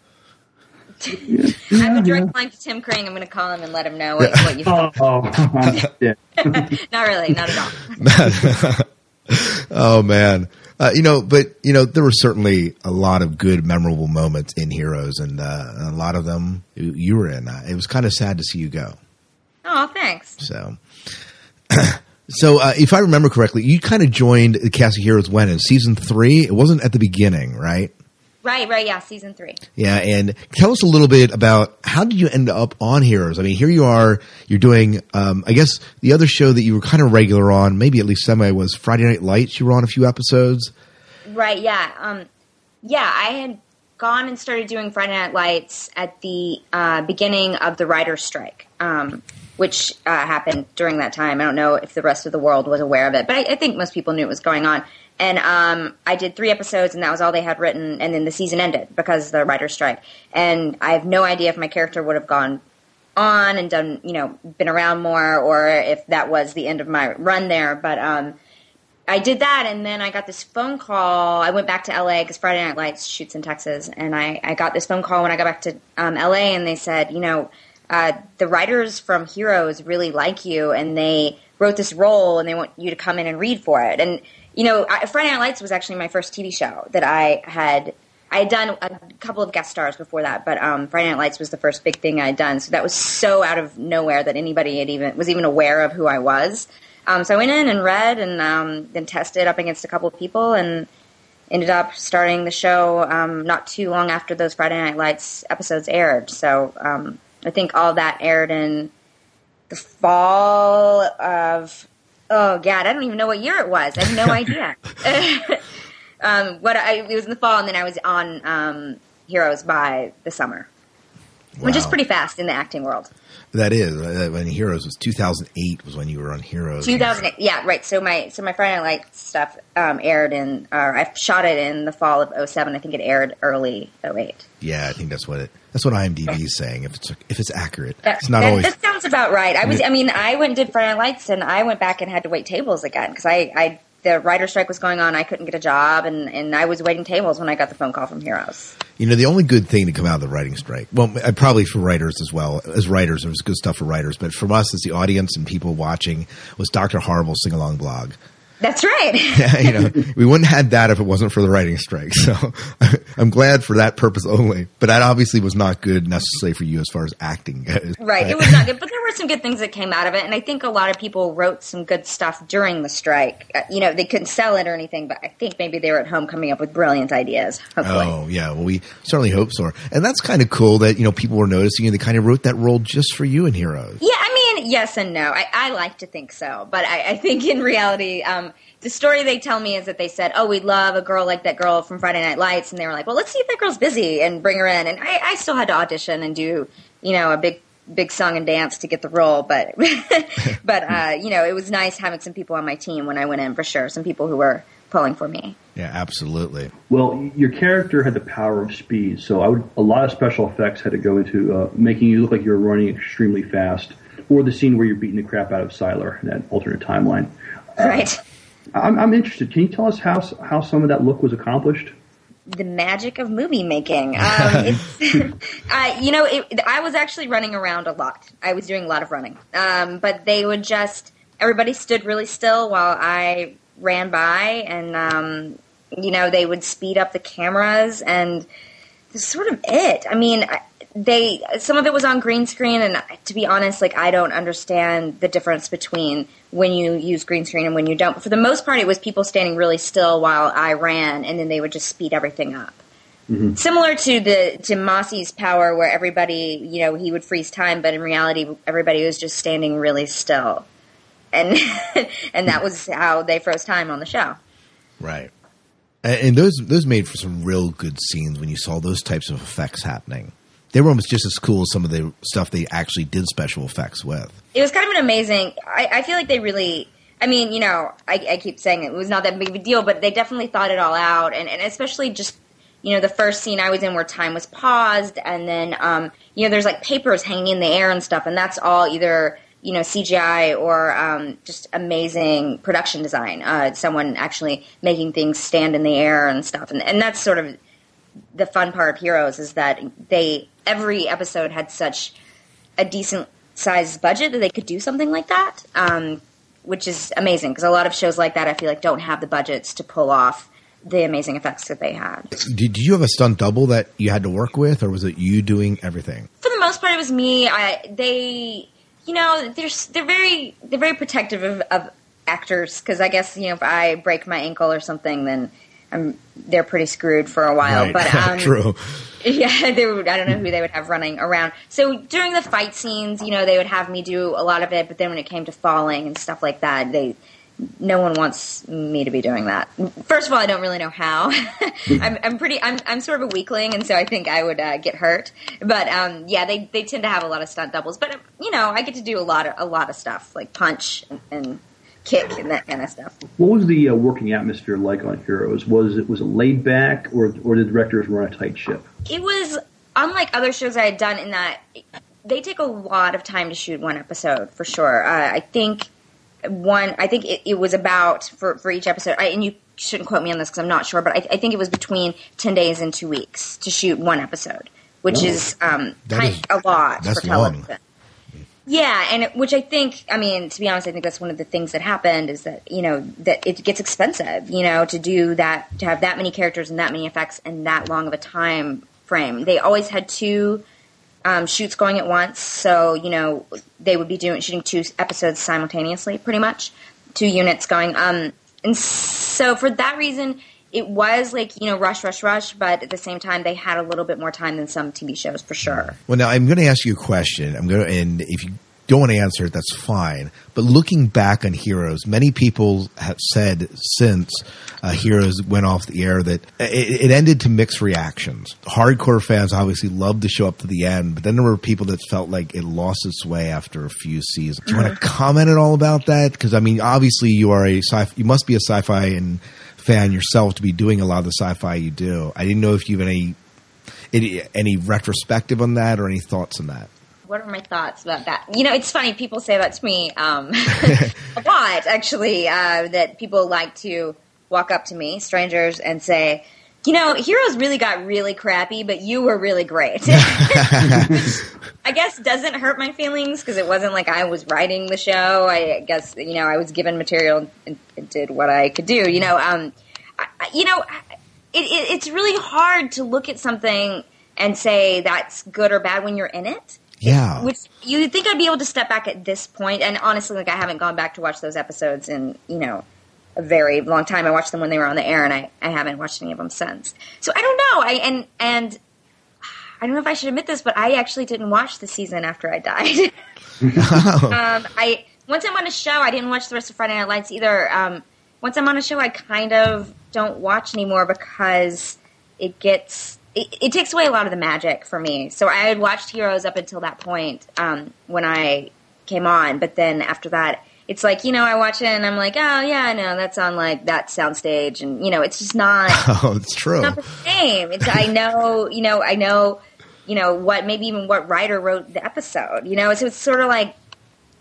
I have a direct line to Tim Kring. I'm going to call him and let him know what, what you Oh, I'm. Not really, not at all. oh man, uh, you know, but you know, there were certainly a lot of good, memorable moments in Heroes, and uh, a lot of them you, you were in. Uh, it was kind of sad to see you go. Oh, thanks. So, so uh, if I remember correctly, you kind of joined the cast of Heroes when in season three. It wasn't at the beginning, right? Right, right, yeah, season three. Yeah, and tell us a little bit about how did you end up on Heroes? I mean, here you are, you're doing, um, I guess the other show that you were kind of regular on, maybe at least semi, was Friday Night Lights. You were on a few episodes. Right, yeah. Um, yeah, I had gone and started doing Friday Night Lights at the uh, beginning of the writer's strike, um, which uh, happened during that time. I don't know if the rest of the world was aware of it, but I, I think most people knew it was going on. And um, I did three episodes, and that was all they had written. And then the season ended because of the writer's strike. And I have no idea if my character would have gone on and done, you know, been around more, or if that was the end of my run there. But um, I did that, and then I got this phone call. I went back to LA because Friday Night Lights shoots in Texas, and I, I got this phone call when I got back to um, LA, and they said, you know, uh, the writers from Heroes really like you, and they wrote this role, and they want you to come in and read for it. And you know, I, Friday Night Lights was actually my first TV show that I had. I had done a couple of guest stars before that, but um, Friday Night Lights was the first big thing I had done. So that was so out of nowhere that anybody had even was even aware of who I was. Um, so I went in and read, and um, then tested up against a couple of people, and ended up starting the show um, not too long after those Friday Night Lights episodes aired. So um, I think all that aired in the fall of oh god, I don't even know what year it was. I have no idea. um, what I, it was in the fall, and then I was on um, Heroes by the summer, which is pretty fast in the acting world. That is uh, when Heroes was 2008 was when you were on Heroes. 2008, yeah, right. So my so my Friday Night stuff um, aired in, or I shot it in the fall of 07. I think it aired early 08. Yeah, I think that's what it. That's what IMDb is saying. If it's if it's accurate, That, it's not that, always. that sounds about right. I was, I mean, I went and did Friday Night Lights, and I went back and had to wait tables again because I, I, the writer strike was going on. I couldn't get a job, and and I was waiting tables when I got the phone call from Heroes. You know, the only good thing to come out of the writing strike, well, uh, probably for writers as well as writers, there was good stuff for writers, but from us as the audience and people watching was Dr. Horrible's sing along blog. That's right. yeah, you know, we wouldn't have had that if it wasn't for the writing strike. So I'm glad for that purpose only. But that obviously was not good necessarily for you as far as acting goes. Right. It was not good, but there were some good things that came out of it, and I think a lot of people wrote some good stuff during the strike. Uh, you know, they couldn't sell it or anything, but I think maybe they were at home coming up with brilliant ideas. Hopefully. Oh yeah, well we certainly hope so, and that's kind of cool that you know people were noticing you. They kind of wrote that role just for you in Heroes. Yeah, I mean, yes and no. I, I like to think so, but I, I think in reality, um, the story they tell me is that they said, "Oh, we'd love a girl like that girl from Friday Night Lights," and they were like, "Well, let's see if that girl's busy and bring her in." And I, I still had to audition and do, you know, a big big song and dance to get the role, but but uh, you know, it was nice having some people on my team when I went in for sure. Some people who were pulling for me. Yeah, absolutely. Well, your character had the power of speed, so I would, a lot of special effects had to go into uh, making you look like you were running extremely fast. or the scene where you're beating the crap out of Sylar in that alternate timeline. Right. I'm, I'm interested. Can you tell us how how some of that look was accomplished? the magic of movie making. Um, uh, you know, it, I was actually running around a lot. I was doing a lot of running. Um, but they would just, everybody stood really still while I ran by, and, um, you know, they would speed up the cameras, and that's sort of it. I mean, they, some of it was on green screen, and to be honest, like, I don't understand the difference between when you use green screen and when you don't. But for the most part, it was people standing really still while I ran, and then they would just speed everything up mm-hmm. similar to the to Masi's power, where everybody, you know, he would freeze time, but in reality, everybody was just standing really still, and and that was how they froze time on the show. Right. And, and those those made for some real good scenes when you saw those types of effects happening. They were almost just as cool as some of the stuff they actually did special effects with. It was kind of an amazing. I, I feel like they really. I mean, you know, I, I keep saying it was not that big of a deal, but they definitely thought it all out, and, and especially just you know the first scene I was in where time was paused, and then um, you know there's like papers hanging in the air and stuff, and that's all either you know CGI or um, just amazing production design. Uh, someone actually making things stand in the air and stuff, and and that's sort of the fun part of Heroes is that they every episode had such a decent sized budget that they could do something like that, um, which is amazing because a lot of shows like that I feel like don't have the budgets to pull off the amazing effects that they had. Did, you have a stunt double that you had to work with, or was it you doing everything? For the most part, it was me. I they, you know, they're they're very they're very protective of, of actors because I guess you know if I break my ankle or something, then I'm they're pretty screwed for a while. Right. But um, True. Yeah, they would, I don't know who they would have running around. So during the fight scenes, you know, they would have me do a lot of it, but then when it came to falling and stuff like that, they no one wants me to be doing that. First of all, I don't really know how. I'm, I'm pretty. I'm, I'm sort of a weakling, and so I think I would uh, get hurt. But um, yeah, they, they tend to have a lot of stunt doubles. But um, you know, I get to do a lot of a lot of stuff like punch and, and kick and that kind of stuff. What was the uh, working atmosphere like on Heroes? Was it was it laid back, or or did the directors run a tight ship? It was unlike other shows I had done in that they take a lot of time to shoot one episode for sure. Uh, I think one. I think it, it was about for for each episode. I, and you shouldn't quote me on this because I'm not sure, but I, I think it was between ten days and two weeks to shoot one episode, which Oh. is um kind, is- a lot that's for long. Yeah, and it, which I think, I mean, to be honest, I think that's one of the things that happened is that you know that it gets expensive, you know, to do that, to have that many characters and that many effects and that long of a time frame. They always had two um, shoots going at once, so you know they would be doing shooting two episodes simultaneously, pretty much, two units going. Um, and so for that reason, it was like you know rush, rush, rush, but at the same time, they had a little bit more time than some TV shows for sure. Well, now I'm going to ask you a question. I'm going to, and if you don't want to answer it, that's fine. But looking back on Heroes, many people have said since uh, Heroes went off the air that it, it ended to mixed reactions. Hardcore fans obviously loved to show up to the end, but then there were people that felt like it lost its way after a few seasons. Do you want to comment at all about that? Because I mean, obviously you are a sci, you must be a sci-fi and fan yourself to be doing a lot of the sci-fi you do. I didn't know if you have any any, any retrospective on that or any thoughts on that? What are my thoughts about that? You know, it's funny. People say that to me um, a lot, actually. Uh, that people like to walk up to me, strangers, and say, "You know, Heroes really got really crappy, but you were really great." I guess doesn't hurt my feelings because it wasn't like I was writing the show. I guess you know I was given material and, did what I could do. You know, um, I, you know, it, it, it's really hard to look at something and say that's good or bad when you're in it. Yeah. Which you think I'd be able to step back at this point, and honestly, like I haven't gone back to watch those episodes in you know a very long time. I watched them when they were on the air, and I, I haven't watched any of them since. So I don't know. I and and I don't know if I should admit this, but I actually didn't watch the season after I died. um, I once I'm on a show, I didn't watch the rest of Friday Night Lights either. Um, once I'm on a show, I kind of don't watch anymore because it gets it, it takes away a lot of the magic for me. So I had watched Heroes up until that point um, when I came on, but then after that, it's like you know I watch it and I'm like, oh yeah, I know that's on like that soundstage, and you know it's just not Oh, it's true. it's not the same. It's I know, you know, I know, you know what maybe even what writer wrote the episode. You know, so it's sort of like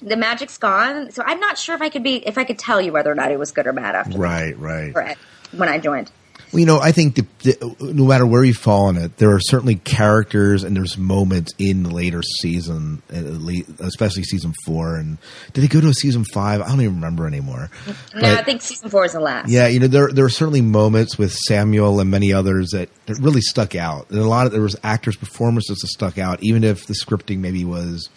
the magic's gone. So I'm not sure if I could be if I could tell you whether or not it was good or bad after Right, right. when I joined. You know, I think the, the, no matter where you fall in it, there are certainly characters and there's moments in the later season, uh, late- especially season four. And did they go to a season five? I don't even remember anymore. No, But- I think season four is the last. Yeah, you know, there there are certainly moments with Samuel and many others that, that really stuck out. And a lot of there was actors' performances that stuck out, even if the scripting maybe was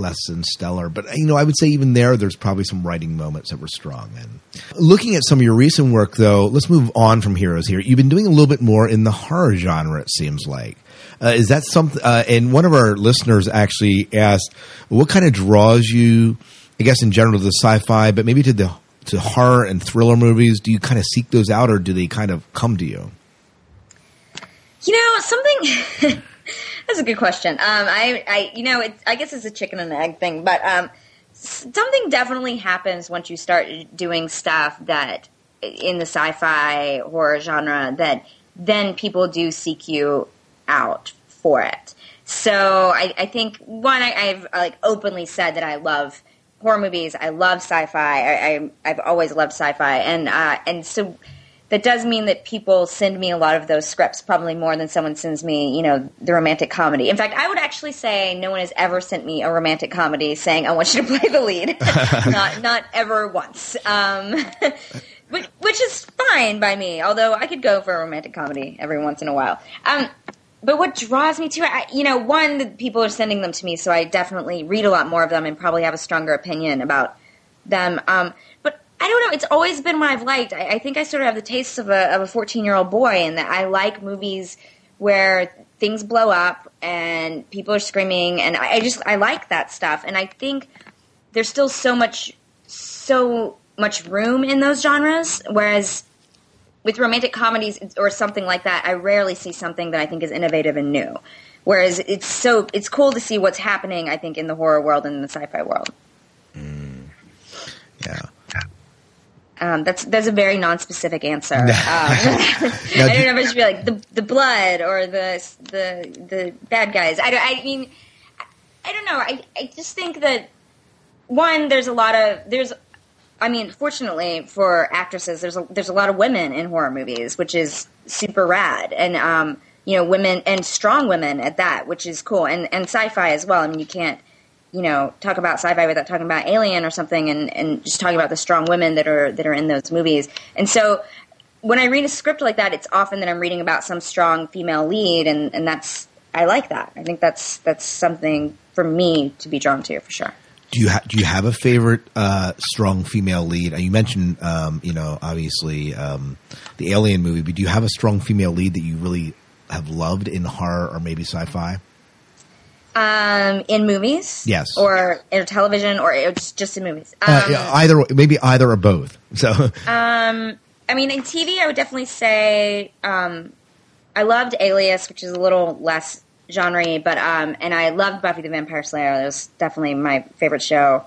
less than stellar. But you know, I would say even there, there's probably some writing moments that were strong. And looking at some of your recent work, though, let's move on from heroes here. You've been doing a little bit more in the horror genre. It seems like. Uh, is that something? Uh, and one of our listeners actually asked, "What kind of draws you?" I guess in general to the sci-fi, but maybe to the to horror and thriller movies. Do you kind of seek those out, or do they kind of come to you? You know, something. that's a good question. Um, I, I, you know, I guess it's a chicken and egg thing, but um, something definitely happens once you start doing stuff that in the sci-fi horror genre that then people do seek you out for it. So I, I think one, I, I've like openly said that I love horror movies. I love sci-fi. I, I I've always loved sci-fi, and uh, and so that does mean that people send me a lot of those scripts, probably more than someone sends me, you know, the romantic comedy. In fact, I would actually say no one has ever sent me a romantic comedy saying I want you to play the lead. not not ever once. Um, which, is fine by me. Although I could go for a romantic comedy every once in a while. Um, but what draws me to it, I, you know, one, the people are sending them to me, so I definitely read a lot more of them and probably have a stronger opinion about them. Um, but I don't know. It's always been what I've liked. I, I think I sort of have the taste of a of a fourteen year old boy, in that I like movies where things blow up and people are screaming, and I, I just I like that stuff. And I think there's still so much so much room in those genres, whereas with romantic comedies or something like that, I rarely see something that I think is innovative and new. Whereas it's so it's cool to see what's happening. I think in the horror world and in the sci-fi world. Mm. Yeah. Um, that's that's a very non-specific answer. Um, I do- don't know if I should be like the the blood or the the the bad guys. I, don't- I mean, I, I don't know. I I just think that one there's a lot of there's. I mean, fortunately for actresses, there's a, there's a lot of women in horror movies, which is super rad, and um, you know, women and strong women at that, which is cool, and and sci-fi as well. I mean, you can't you know talk about sci-fi without talking about Alien or something, and, and just talking about the strong women that are that are in those movies. And so, when I read a script like that, it's often that I'm reading about some strong female lead, and, and that's I like that. I think that's that's something for me to be drawn to for sure. Do you ha- do you have a favorite uh, strong female lead? You mentioned, um, you know, obviously um, the Alien movie, but do you have a strong female lead that you really have loved in horror or maybe sci-fi? Um, in movies, Yes. or in television, or it's just in movies. Um, uh, yeah, either, maybe either or both. So, Um, I mean, in TV, I would definitely say um, I loved Alias, which is a little less genre, but um, and I loved Buffy the Vampire Slayer. It was definitely my favorite show,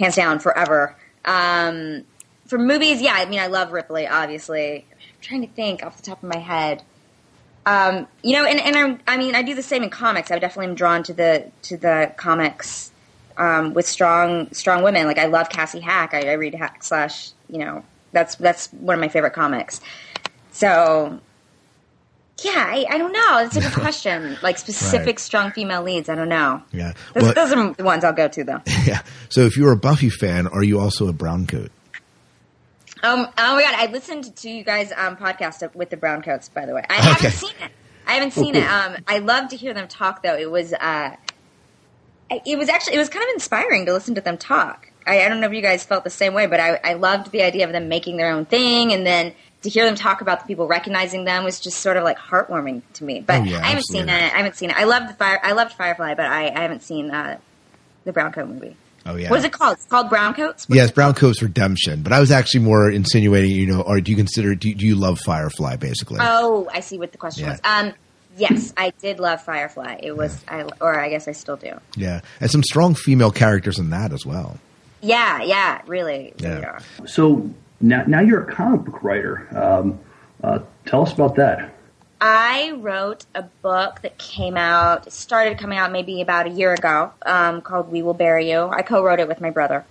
hands down, forever. Um, for movies, yeah, I mean, I love Ripley, obviously. I'm trying to think off the top of my head. Um, you know, and, and I'm, I mean, I do the same in comics. I definitely am drawn to the to the comics um, with strong strong women. Like I love Cassie Hack. I, I read Hack slash. You know, that's that's one of my favorite comics. So, yeah, I, I don't know. It's a good question. Like specific Right. strong female leads. I don't know. yeah. Those, Well, those are the ones I'll go to though. yeah. So, if you're a Buffy fan, are you also a brown coat? Um, oh my god, I listened to you guys' um, podcast with the brown coats. By the way, I haven't seen it. I haven't seen cool. it. Um, I love to hear them talk, though. It was, uh, it was actually, it was kind of inspiring to listen to them talk. I, I don't know if you guys felt the same way, but I, I loved the idea of them making their own thing, and then to hear them talk about the people recognizing them was just sort of like heartwarming to me. But Oh, yeah, I haven't seen it. I haven't seen it. I loved the fire. I loved Firefly, but I, I haven't seen uh, the brown coat movie. Oh yeah. What is it called? It's called Brown Coats. Yes, Brown Coat's Redemption. But I was actually more insinuating, you know, or do you consider, do, do you love Firefly, basically? Oh, I see what the question Yeah. was. Um, yes, I did love Firefly. It was, I, or I guess I still do. yeah. And some strong female characters in that as well. Yeah, yeah, really, Yeah. So now, now you're a comic book writer. Um, uh, tell us about that. I wrote a book that came out, it started coming out maybe about a year ago, um, called We Will Bury You. I co-wrote it with my brother.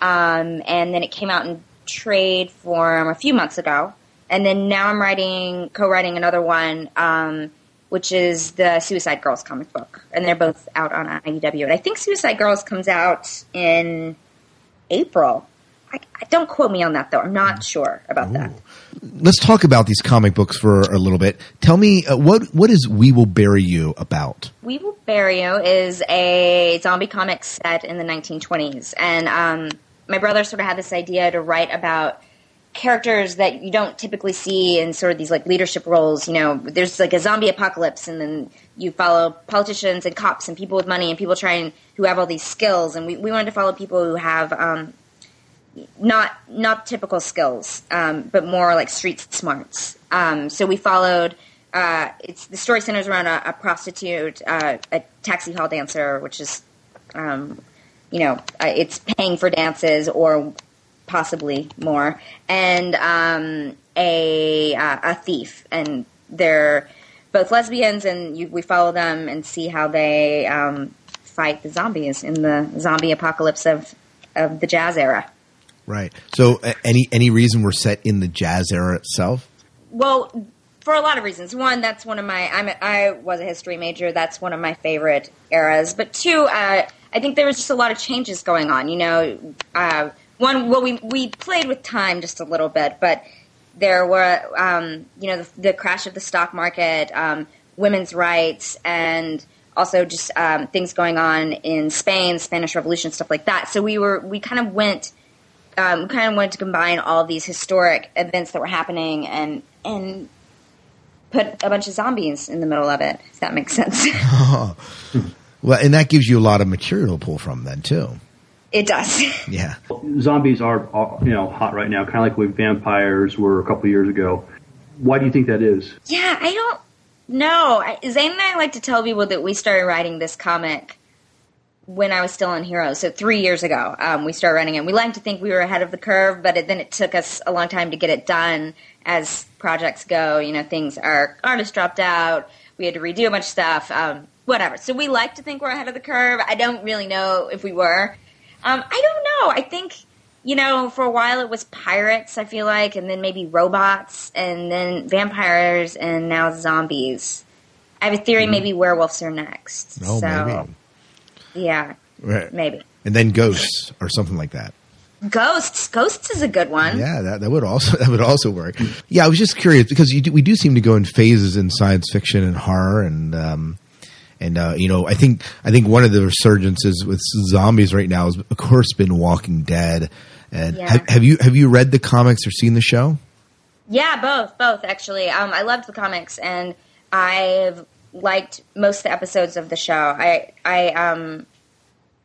Um, and then it came out in trade form a few months ago. And then now I'm writing, co-writing another one, um, which is the Suicide Girls comic book. And they're both out on IDW. And I think Suicide Girls comes out in April. I, I don't quote me on that though. I'm not sure about that. Let's talk about these comic books for a little bit. Tell me uh, what what is We Will Bury You about? We Will Bury You is a zombie comic set in the 1920s. And um, my brother sort of had this idea to write about characters that you don't typically see in sort of these like leadership roles. You know, there's like a zombie apocalypse, and then you follow politicians and cops and people with money and people trying who have all these skills. And we, we wanted to follow people who have um, not not typical skills, um, but more like street smarts. Um, so we followed. Uh, it's the story centers around a, a prostitute, uh, a taxi hall dancer, which is, um, you know, uh, it's paying for dances or possibly more, and um, a uh, a thief, and they're both lesbians, and you, we follow them and see how they um, fight the zombies in the zombie apocalypse of of the jazz era. Right. So, any any reason we're set in the jazz era itself? Well, for a lot of reasons. One, that's one of my. I'm, I was a history major. That's one of my favorite eras. But two, uh, I think there was just a lot of changes going on. You know, uh, one, well, we we played with time just a little bit, but there were, um, you know, the, the, crash of the stock market, um, women's rights, and also just um, things going on in Spain, Spanish Revolution, stuff like that. So we were we kind of went um, we kind of wanted to combine all these historic events that were happening and and put a bunch of zombies in the middle of it. If that makes sense. well, and that gives you a lot of material to pull from then too. It does. Yeah. Zombies are, are you know hot right now, kind of like what vampires were a couple years ago. Why do you think that is? Yeah, I don't know. I, Zane and I like to tell people that we started writing this comic when I was still on Heroes, so three years ago, um, we started running it. We like to think we were ahead of the curve, but it, then it took us a long time to get it done. As projects go, you know, things our artists dropped out. We had to redo a bunch of stuff. Um, whatever. So we like to think we're ahead of the curve. I don't really know if we were. Um, I don't know. I think you know, for a while it was pirates. I feel like, and then maybe robots, and then vampires, and now zombies. I have a theory. Mm-hmm. Maybe werewolves are next. Oh, so. maybe. Yeah, Right. maybe. And then ghosts or something like that. Ghosts. Ghosts is a good one. Yeah, that, that would also that would also work. Yeah, I was just curious because you do, we do seem to go in phases in science fiction and horror, and um, and uh, you know, I think I think one of the resurgences with zombies right now has, of course, been Walking Dead. And Yeah. have, have you have you read the comics or seen the show? Yeah, both, both actually. Um, I loved the comics, and I've liked most of the episodes of the show. I, I, um,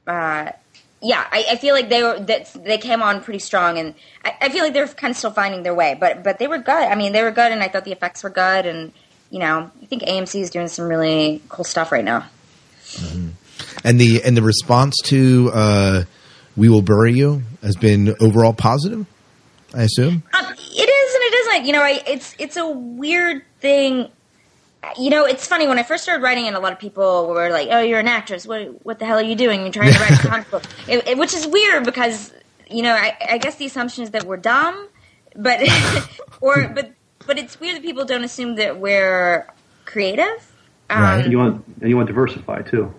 uh, yeah, I, I feel like they were that they came on pretty strong, and I, I feel like they're kind of still finding their way. But but they were good. I mean, they were good, and I thought the effects were good, and you know, I think AMC is doing some really cool stuff right now. And the and the response to uh, "We Will Bury You" has been overall positive. I assume. Um, it is and it isn't. You know, I, it's it's a weird thing. You know, it's funny when I first started writing and A lot of people were like, "Oh, you're an actress. What what the hell are you doing? You're trying to write a comic book," it, it- which is weird because you know, I, I guess the assumption is that we're dumb, but or but but it's weird that people don't assume that we're creative. Um, and you want and you want to diversify too.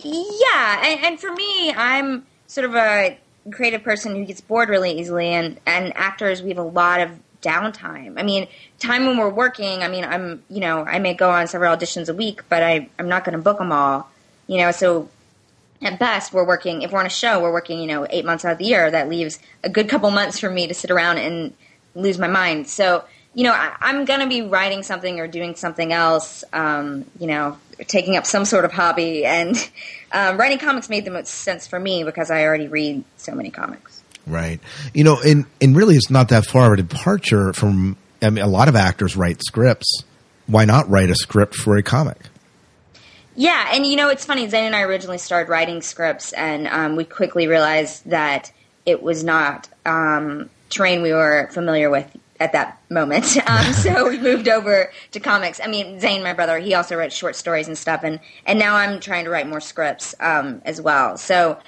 yeah, and, and for me, I'm sort of a creative person who gets bored really easily, and and actors we have a lot of downtime. I mean, time when we're working. I mean, I'm you know I may go on several auditions a week, but I I'm not going to book them all. You know, so at best we're working. If we're on a show, we're working you know eight months out of the year. That leaves a good couple months for me to sit around and lose my mind. So you know, I, I'm going to be writing something or doing something else. Um, you know, taking up some sort of hobby, and um, writing comics made the most sense for me because I already read so many comics. Right. You know, and and really, it's not that far of a departure from. I mean, a lot of actors write scripts. Why not write a script for a comic? Yeah, and you know, it's funny. Zane and I originally started writing scripts, and um, we quickly realized that it was not um, terrain we were familiar with at that moment. Um, so we moved over to comics. I mean, Zane, my brother, he also writes short stories and stuff, and and now I'm trying to write more scripts um, as well. So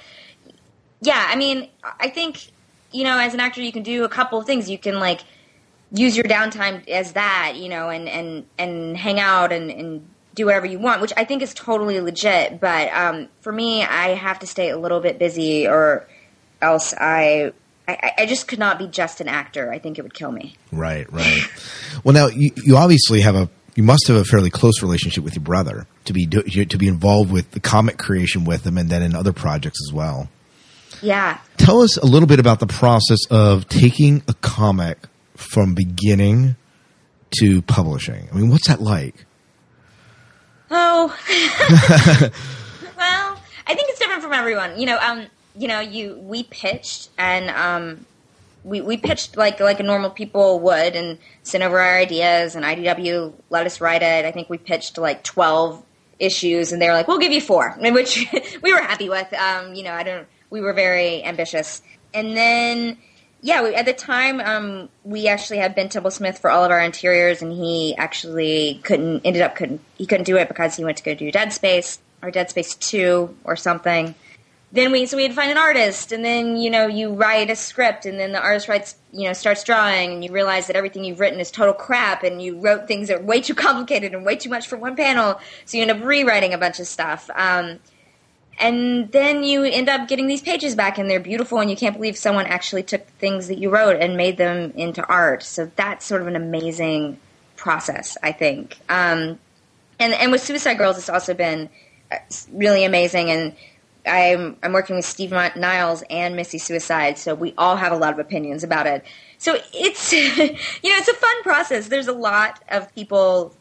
yeah, I mean, I think you know, as an actor, you can do a couple of things. You can like use your downtime as that, you know, and and and hang out and and do whatever you want, which I think is totally legit. But um, for me, I have to stay a little bit busy, or else I, I I just could not be just an actor. I think it would kill me. Right, right. well, now you, you obviously have a you must have a fairly close relationship with your brother to be do, to be involved with the comic creation with him, and then in other projects as well. Yeah. Tell us a little bit about the process of taking a comic from beginning to publishing. I mean, what's that like? Oh, well, I think it's different from everyone. You know, um, you know, you we pitched and um, we we pitched like like a normal people would and sent over our ideas and IDW let us write it. I think we pitched like twelve issues and they were like, "We'll give you four, which we were happy with. Um, you know, I don't. We were very ambitious, and then yeah, we, at the time, um, we actually had Ben Templesmith for all of our interiors, and he actually couldn't, ended up couldn't, he couldn't do it because he went to go do Dead Space or Dead Space Two or something. Then we, so we had to find an artist, and then you know you write a script, and then the artist writes, you know, starts drawing, and you realize that everything you've written is total crap, and you wrote things that are way too complicated and way too much for one panel, so you end up rewriting a bunch of stuff. Um, and then you end up getting these pages back and they're beautiful and you can't believe someone actually took things that you wrote and made them into art. So that's sort of an amazing process i think. Um, and and with suicide girls it's also been uh, really amazing and i'm i'm working with steve niles and missy suicide so we all have a lot of opinions about it. So it's you know it's a fun process. There's a lot of people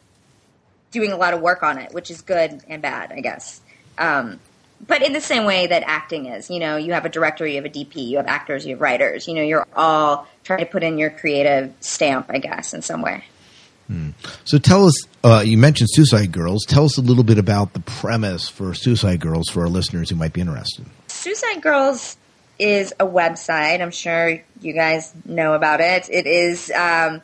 doing a lot of work on it which is good and bad i guess. Um, but in the same way that acting is, you know, you have a director, you have a DP, you have actors, you have writers. You know, you're all trying to put in your creative stamp, I guess, in some way. Hmm. So tell us, uh, you mentioned Suicide Girls. Tell us a little bit about the premise for Suicide Girls for our listeners who might be interested. Suicide Girls is a website. I'm sure you guys know about it. It is um,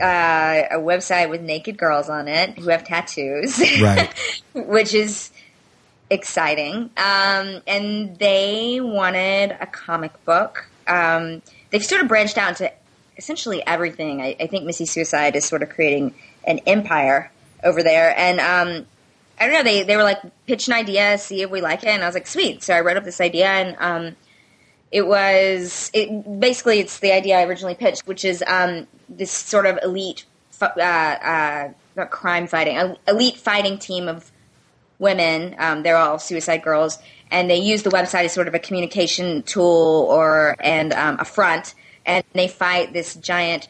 uh, a website with naked girls on it who have tattoos, right? which is exciting. Um, and they wanted a comic book. Um, they've sort of branched out to essentially everything. I, I, think Missy Suicide is sort of creating an empire over there. And um, I don't know, they, they were like, pitch an idea, see if we like it. And I was like, sweet. So I wrote up this idea and um, it was it basically it's the idea I originally pitched, which is um, this sort of elite, uh, uh, crime fighting, elite fighting team of women. Um, they're all suicide girls, and they use the website as sort of a communication tool or and um, a front, and they fight this giant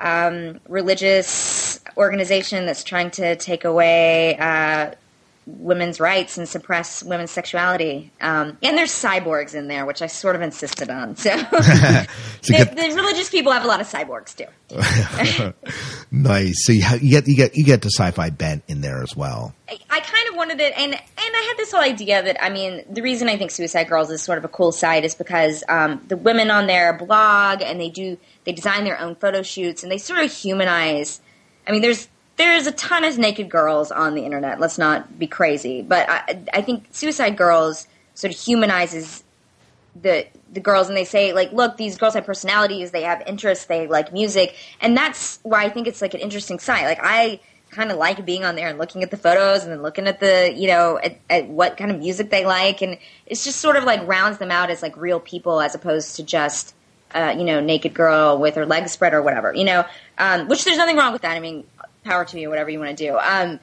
um, religious organization that's trying to take away uh, women's rights and suppress women's sexuality. Um, and there's cyborgs in there, which I sort of insisted on. So, the, the, religious people have a lot of cyborgs too. nice. So you, you, get you get you get the sci-fi bent in there as well. I, I, kind of wanted it, and and I had this whole idea that I mean, the reason I think Suicide Girls is sort of a cool site is because um, the women on their blog and they do they design their own photo shoots and they sort of humanize. I mean, there's there's a ton of naked girls on the internet. Let's not be crazy, but I, I think Suicide Girls sort of humanizes the the girls, and they say like, look, these girls have personalities, they have interests, they like music, and that's why I think it's like an interesting site. Like I kind of like being on there and looking at the photos and then looking at the you know at, at, what kind of music they like. And it's just sort of like rounds them out as like real people as opposed to just uh, you know naked girl with her legs spread or whatever you know? Um, which there's nothing wrong with that. I mean power to you, whatever you want to do. Um,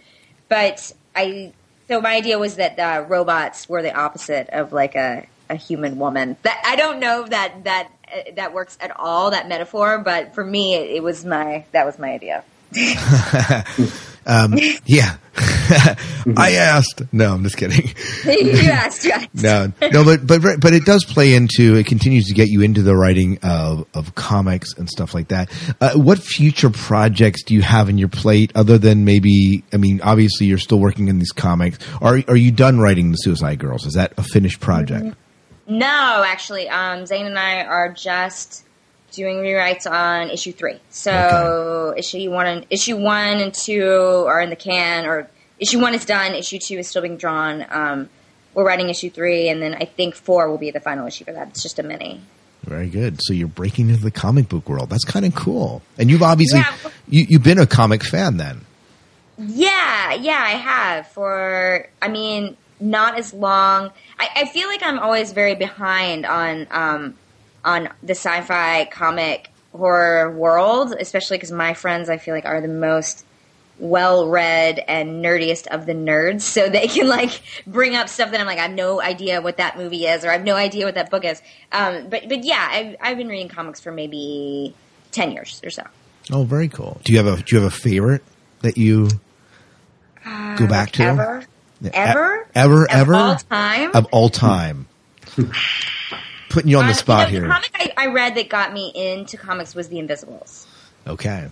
but I, so my idea was that uh, robots were the opposite of like a, a human woman. That I don't know that that uh, that works at all that metaphor, but for me, it, it was my that was my idea. um, yeah. I asked. No, I'm just kidding. you asked, guys. no, no, but but but it does play into. It continues to get you into the writing of of comics and stuff like that. Uh, what future projects do you have in your plate other than maybe? I mean, obviously you're still working in these comics. Are are you done writing the Suicide Girls? Is that a finished project? No, actually, um, Zane and I are just doing rewrites on issue three. So issue one and issue one and two are in the can, or issue one is done. Issue two is still being drawn. Um, we're writing issue three, and then I think four will be the final issue for that. It's just a mini. Very good. So you're breaking into the comic book world. That's kind of cool. And you've obviously Yeah. you, you've been a comic fan then. Yeah, yeah, I have for. I mean, not as long. I, I feel like I'm always very behind on um, on the sci-fi comic horror world, especially because my friends I feel like are the most well-read and nerdiest of the nerds, so they can like bring up stuff that I'm like I have no idea what that movie is, or I have no idea what that book is. Um, but but yeah, I've I've been reading comics for maybe ten years or so. Oh, very cool. Do you have a Do you have a favorite that you go back to? Ever, Yeah, ever, e- ever, Of ever all time? of all time. Putting you on the spot you know, here. The comic I, I read that got me into comics was The Invisibles. Okay.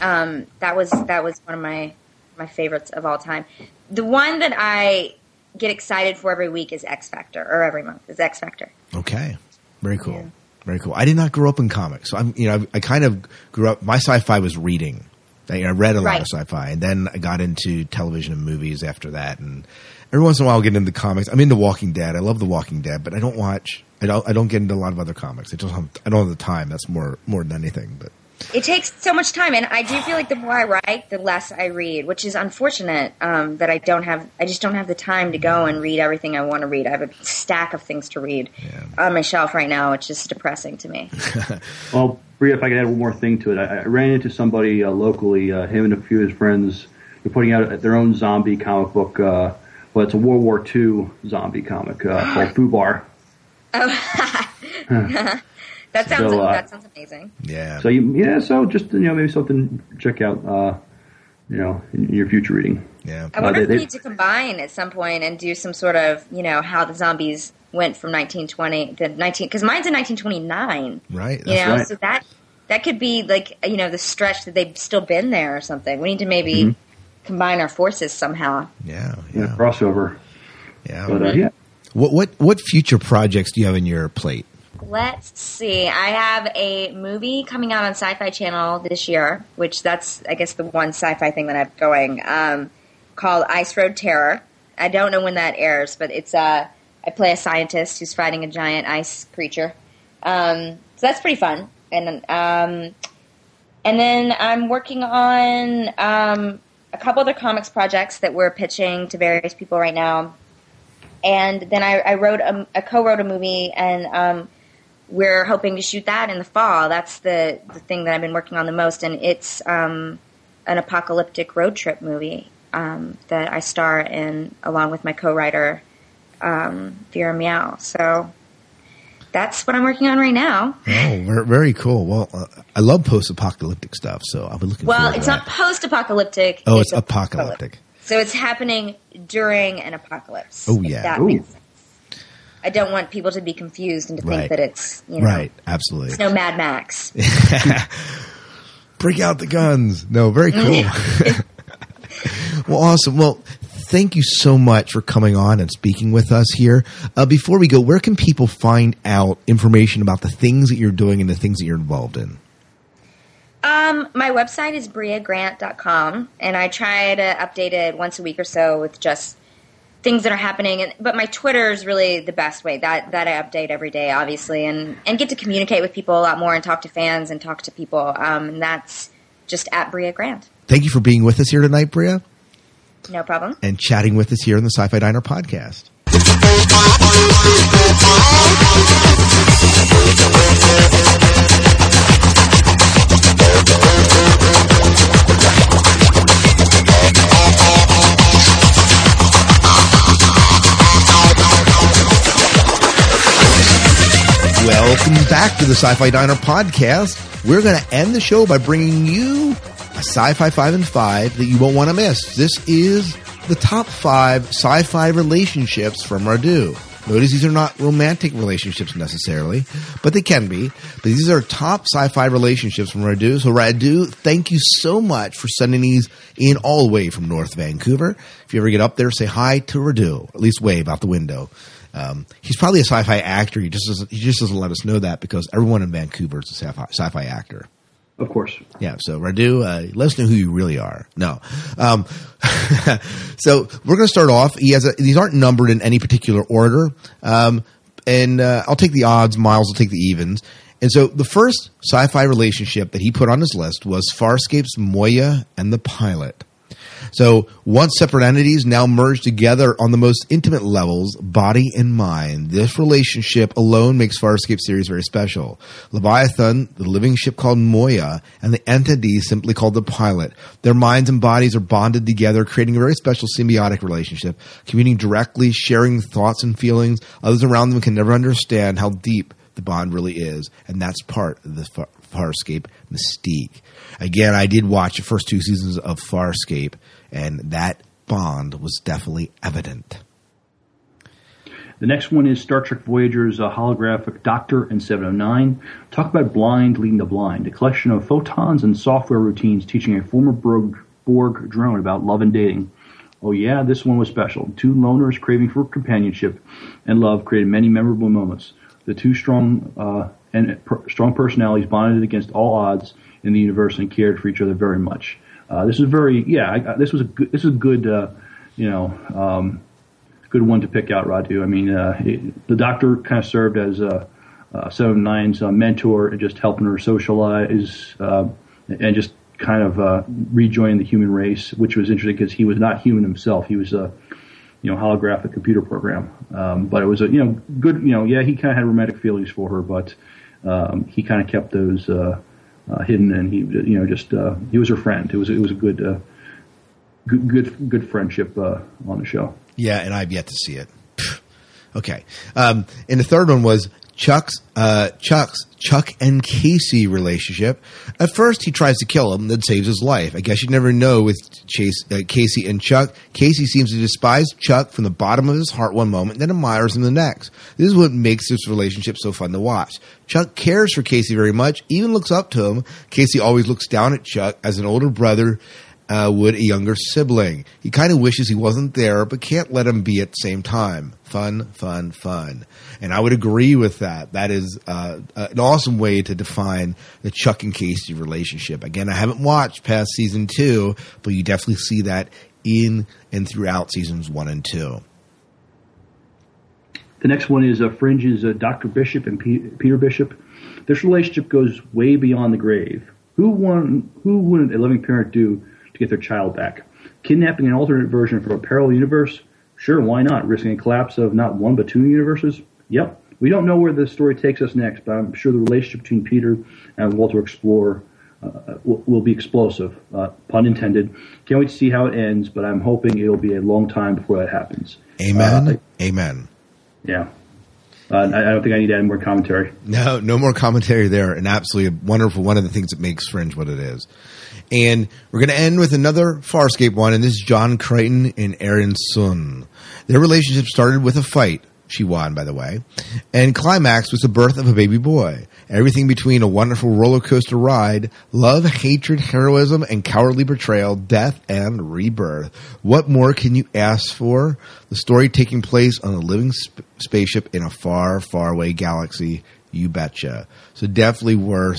Um, that was that was one of my my favorites of all time. The one that I get excited for every week is X Factor, or every month is X Factor. Okay. Very cool. Very cool. I did not grow up in comics. So I'm, you know, I, I kind of grew up. My sci-fi was reading. I, I read a lot Right. of sci-fi, and then I got into television and movies after that. And every once in a while, I'll get into comics. I'm into Walking Dead. I love The Walking Dead, but I don't watch. I don't. I don't get into a lot of other comics. I don't have. I don't have the time. That's more more than anything. But It takes so much time, and I do feel like the more I write, the less I read, which is unfortunate. Um, that I don't have, I just don't have the time to go and read everything I want to read. I have a stack of things to read on my shelf right now, which is depressing to me. Well, Brea, if I could add one more thing to it, I, I ran into somebody uh, locally, uh, him and a few of his friends, they're putting out their own zombie comic book. Uh, well, it's a World War II zombie comic uh, called Fubar. that sounds So, uh, that sounds amazing. yeah. So you, yeah, so just you know maybe something to check out. Uh, you know, in your future reading. Yeah. I wonder if we need to combine at some point and do some sort of, you know, how the zombies went from 1920 to 19 because mine's in 1929. right. You know, right. so that that could be like you know the stretch that they've still been there or something. We need to maybe Mhm. combine our forces somehow. Yeah. Yeah, crossover. Yeah. But uh, yeah, What what what future projects do you have in your plate? Let's see. I have a movie coming out on Sci-Fi Channel this year, which that's I guess the one sci-fi thing that I'm going um, called Ice Road Terror. I don't know when that airs, but it's uh, I play a scientist who's fighting a giant ice creature. Um, so that's pretty fun. And um, and then I'm working on um, a couple other comics projects that we're pitching to various people right now. And then I, I wrote a, I co-wrote a movie, and um, we're hoping to shoot that in the fall. That's the the thing that I've been working on the most, and it's um, an apocalyptic road trip movie um, that I star in along with my co-writer um, Vera Miao. So that's what I'm working on right now. Oh, very, cool. Well, uh, I love post-apocalyptic stuff, so I'll be looking. Well, forward to it's that. not post-apocalyptic. Oh, it's a- apocalyptic. So it's happening during an apocalypse. Oh, yeah. that Ooh. makes sense. I don't want people to be confused and to Right. think that it's you know Right. Absolutely. it's no Mad Max. Break out the guns. No, very cool. well, awesome. Well, thank you so much for coming on and speaking with us here. Uh, before we go, where can people find out information about the things that you're doing and the things that you're involved in? Um, my website is breagrant.com, and I try to update it once a week or so with just things that are happening. And, but my Twitter is really the best way that that I update every day, obviously, and and get to communicate with people a lot more and talk to fans and talk to people. Um, and that's just at Brea Grant. Thank you for being with us here tonight, Brea, No problem. and chatting with us here in the Sci-Fi Diner podcast. Back to the Sci-Fi Diner podcast. We're going to end the show by bringing you a Sci-Fi 5 and 5 that you won't want to miss. This is the top 5 sci-fi relationships from Radu. Notice these are not romantic relationships necessarily, but they can be. But these are top sci-fi relationships from Radu. So Radu, thank you so much for sending these in all the way from North Vancouver. If you ever get up there, say hi to Radu. At least wave out the window. Um, he's probably a sci-fi actor. He just doesn't, he just doesn't let us know that because everyone in Vancouver is a sci-fi, sci-fi actor. Of course. Yeah. So Radu, uh, let us know who you really are. No. Um, so we're going to start off. He has a, these aren't numbered in any particular order. Um, and uh, I'll take the odds. Miles will take the evens. And so the first sci-fi relationship that he put on his list was Farscape's Moya and the pilot. So once separate entities now merged together on the most intimate levels, body and mind. This relationship alone makes Farscape series very special. Leviathan, the living ship called Moya, and the entity simply called the pilot. Their minds and bodies are bonded together, creating a very special symbiotic relationship, communicating directly, sharing thoughts and feelings. Others around them can never understand how deep the bond really is, and that's part of the Far- Farscape mystique. Again, I did watch the first two seasons of Farscape, and that bond was definitely evident. The next one is Star Trek Voyager's uh, holographic Doctor and Seven of Nine. Talk about blind leading the blind, a collection of photons and software routines teaching a former Borg, Borg drone about love and dating. Oh yeah, this one was special. Two loners craving for companionship and love created many memorable moments. The two strong uh, and per- strong personalities bonded against all odds in the universe and cared for each other very much. Uh, this is very yeah. I, this was a good. This was a good. Uh, you know, um, good one to pick out, Radu. I mean, uh, it, the doctor kind of served as uh, uh, mentor and just helping her socialize uh, and just kind of uh, rejoin the human race, which was interesting because he was not human himself. He was a you know holographic computer program, um, but it was a you know good. You know, yeah, he kind of had romantic feelings for her, but um, he kind of kept those. Uh, uh, hidden, and he, you know, just uh, he was her friend. It was it was a good, uh, good, good, good friendship uh, on the show. Yeah, and I've yet to see it. okay, um, and the third one was Chuck's uh, Chuck's Chuck and Casey relationship. At first, he tries to kill him, then saves his life. I guess you never know with Chase, uh, Casey and Chuck. Casey seems to despise Chuck from the bottom of his heart one moment, then admires him the next. This is what makes this relationship so fun to watch. Chuck cares for Casey very much, even looks up to him. Casey always looks down at Chuck as an older brother uh, would a younger sibling. He kind of wishes he wasn't there, but can't let him be at the same time. Fun, fun, fun. And I would agree with that. That is uh, an awesome way to define the Chuck and Casey relationship. Again, I haven't watched past season two, but you definitely see that in and throughout seasons one and two. The next one is uh, Fringe's uh, Dr. Bishop and P- Peter Bishop. This relationship goes way beyond the grave. Who, won, who wouldn't a loving parent do get their child back? Kidnapping an alternate version from a parallel universe? Sure, why not? Risking a collapse of not one but two universes? Yep. We don't know where the story takes us next, but I'm sure the relationship between Peter and Walter Explorer uh, will, will, be explosive, uh, pun intended. Can't wait to see how it ends, but I'm hoping it'll be a long time before that happens. Amen. Uh, Amen. Yeah. Uh, I, I don't think I need to add more commentary. No, no more commentary there. And absolutely wonderful. One of the things that makes Fringe what it is. And we're going to end with another Farscape one, and this is John Crichton and Aeryn Sun. Their relationship started with a fight. She won, by the way. And climax was the birth of a baby boy. Everything between a wonderful roller coaster ride, love, hatred, heroism, and cowardly betrayal, death, and rebirth. What more can you ask for? The story taking place on a living sp- spaceship in a far, far away galaxy. You betcha. So definitely worth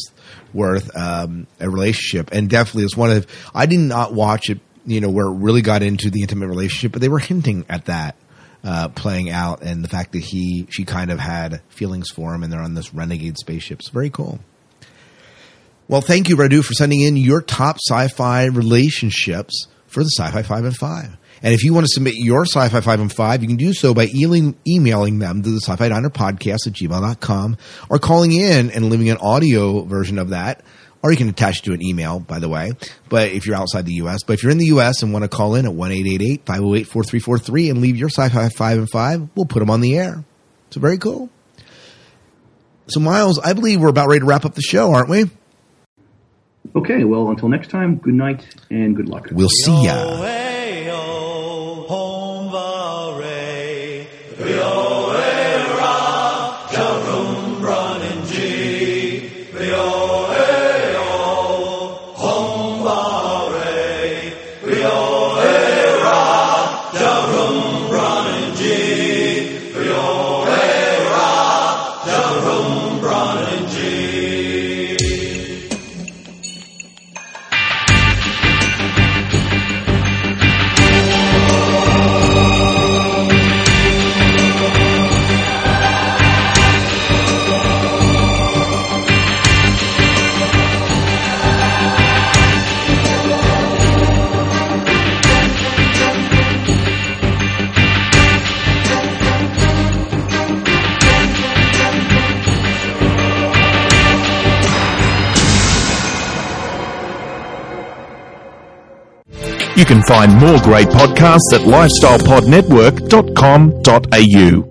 worth um, a relationship, and definitely it's one of. I did not watch it, you know, where it really got into the intimate relationship, but they were hinting at that uh, playing out, and the fact that he she kind of had feelings for him, and they're on this renegade spaceship. It's very cool. Well, thank you, Radu, for sending in your top sci-fi relationships for the Sci-Fi Five and Five. And if you want to submit your sci-fi 5 and 5, you can do so by e- emailing them to the sci-fi diner podcast at gmail.com or calling in and leaving an audio version of that. Or you can attach it to an email, by the way. But if you're outside the U.S., but if you're in the U.S. and want to call in at 1-888-508-4343 and leave your sci-fi 5 and 5, we'll put them on the air. So very cool. So Miles, I believe we're about ready to wrap up the show, aren't we? Okay, well, until next time, good night and good luck. We'll see ya. Find more great podcasts at lifestylepodnetwork.com.au.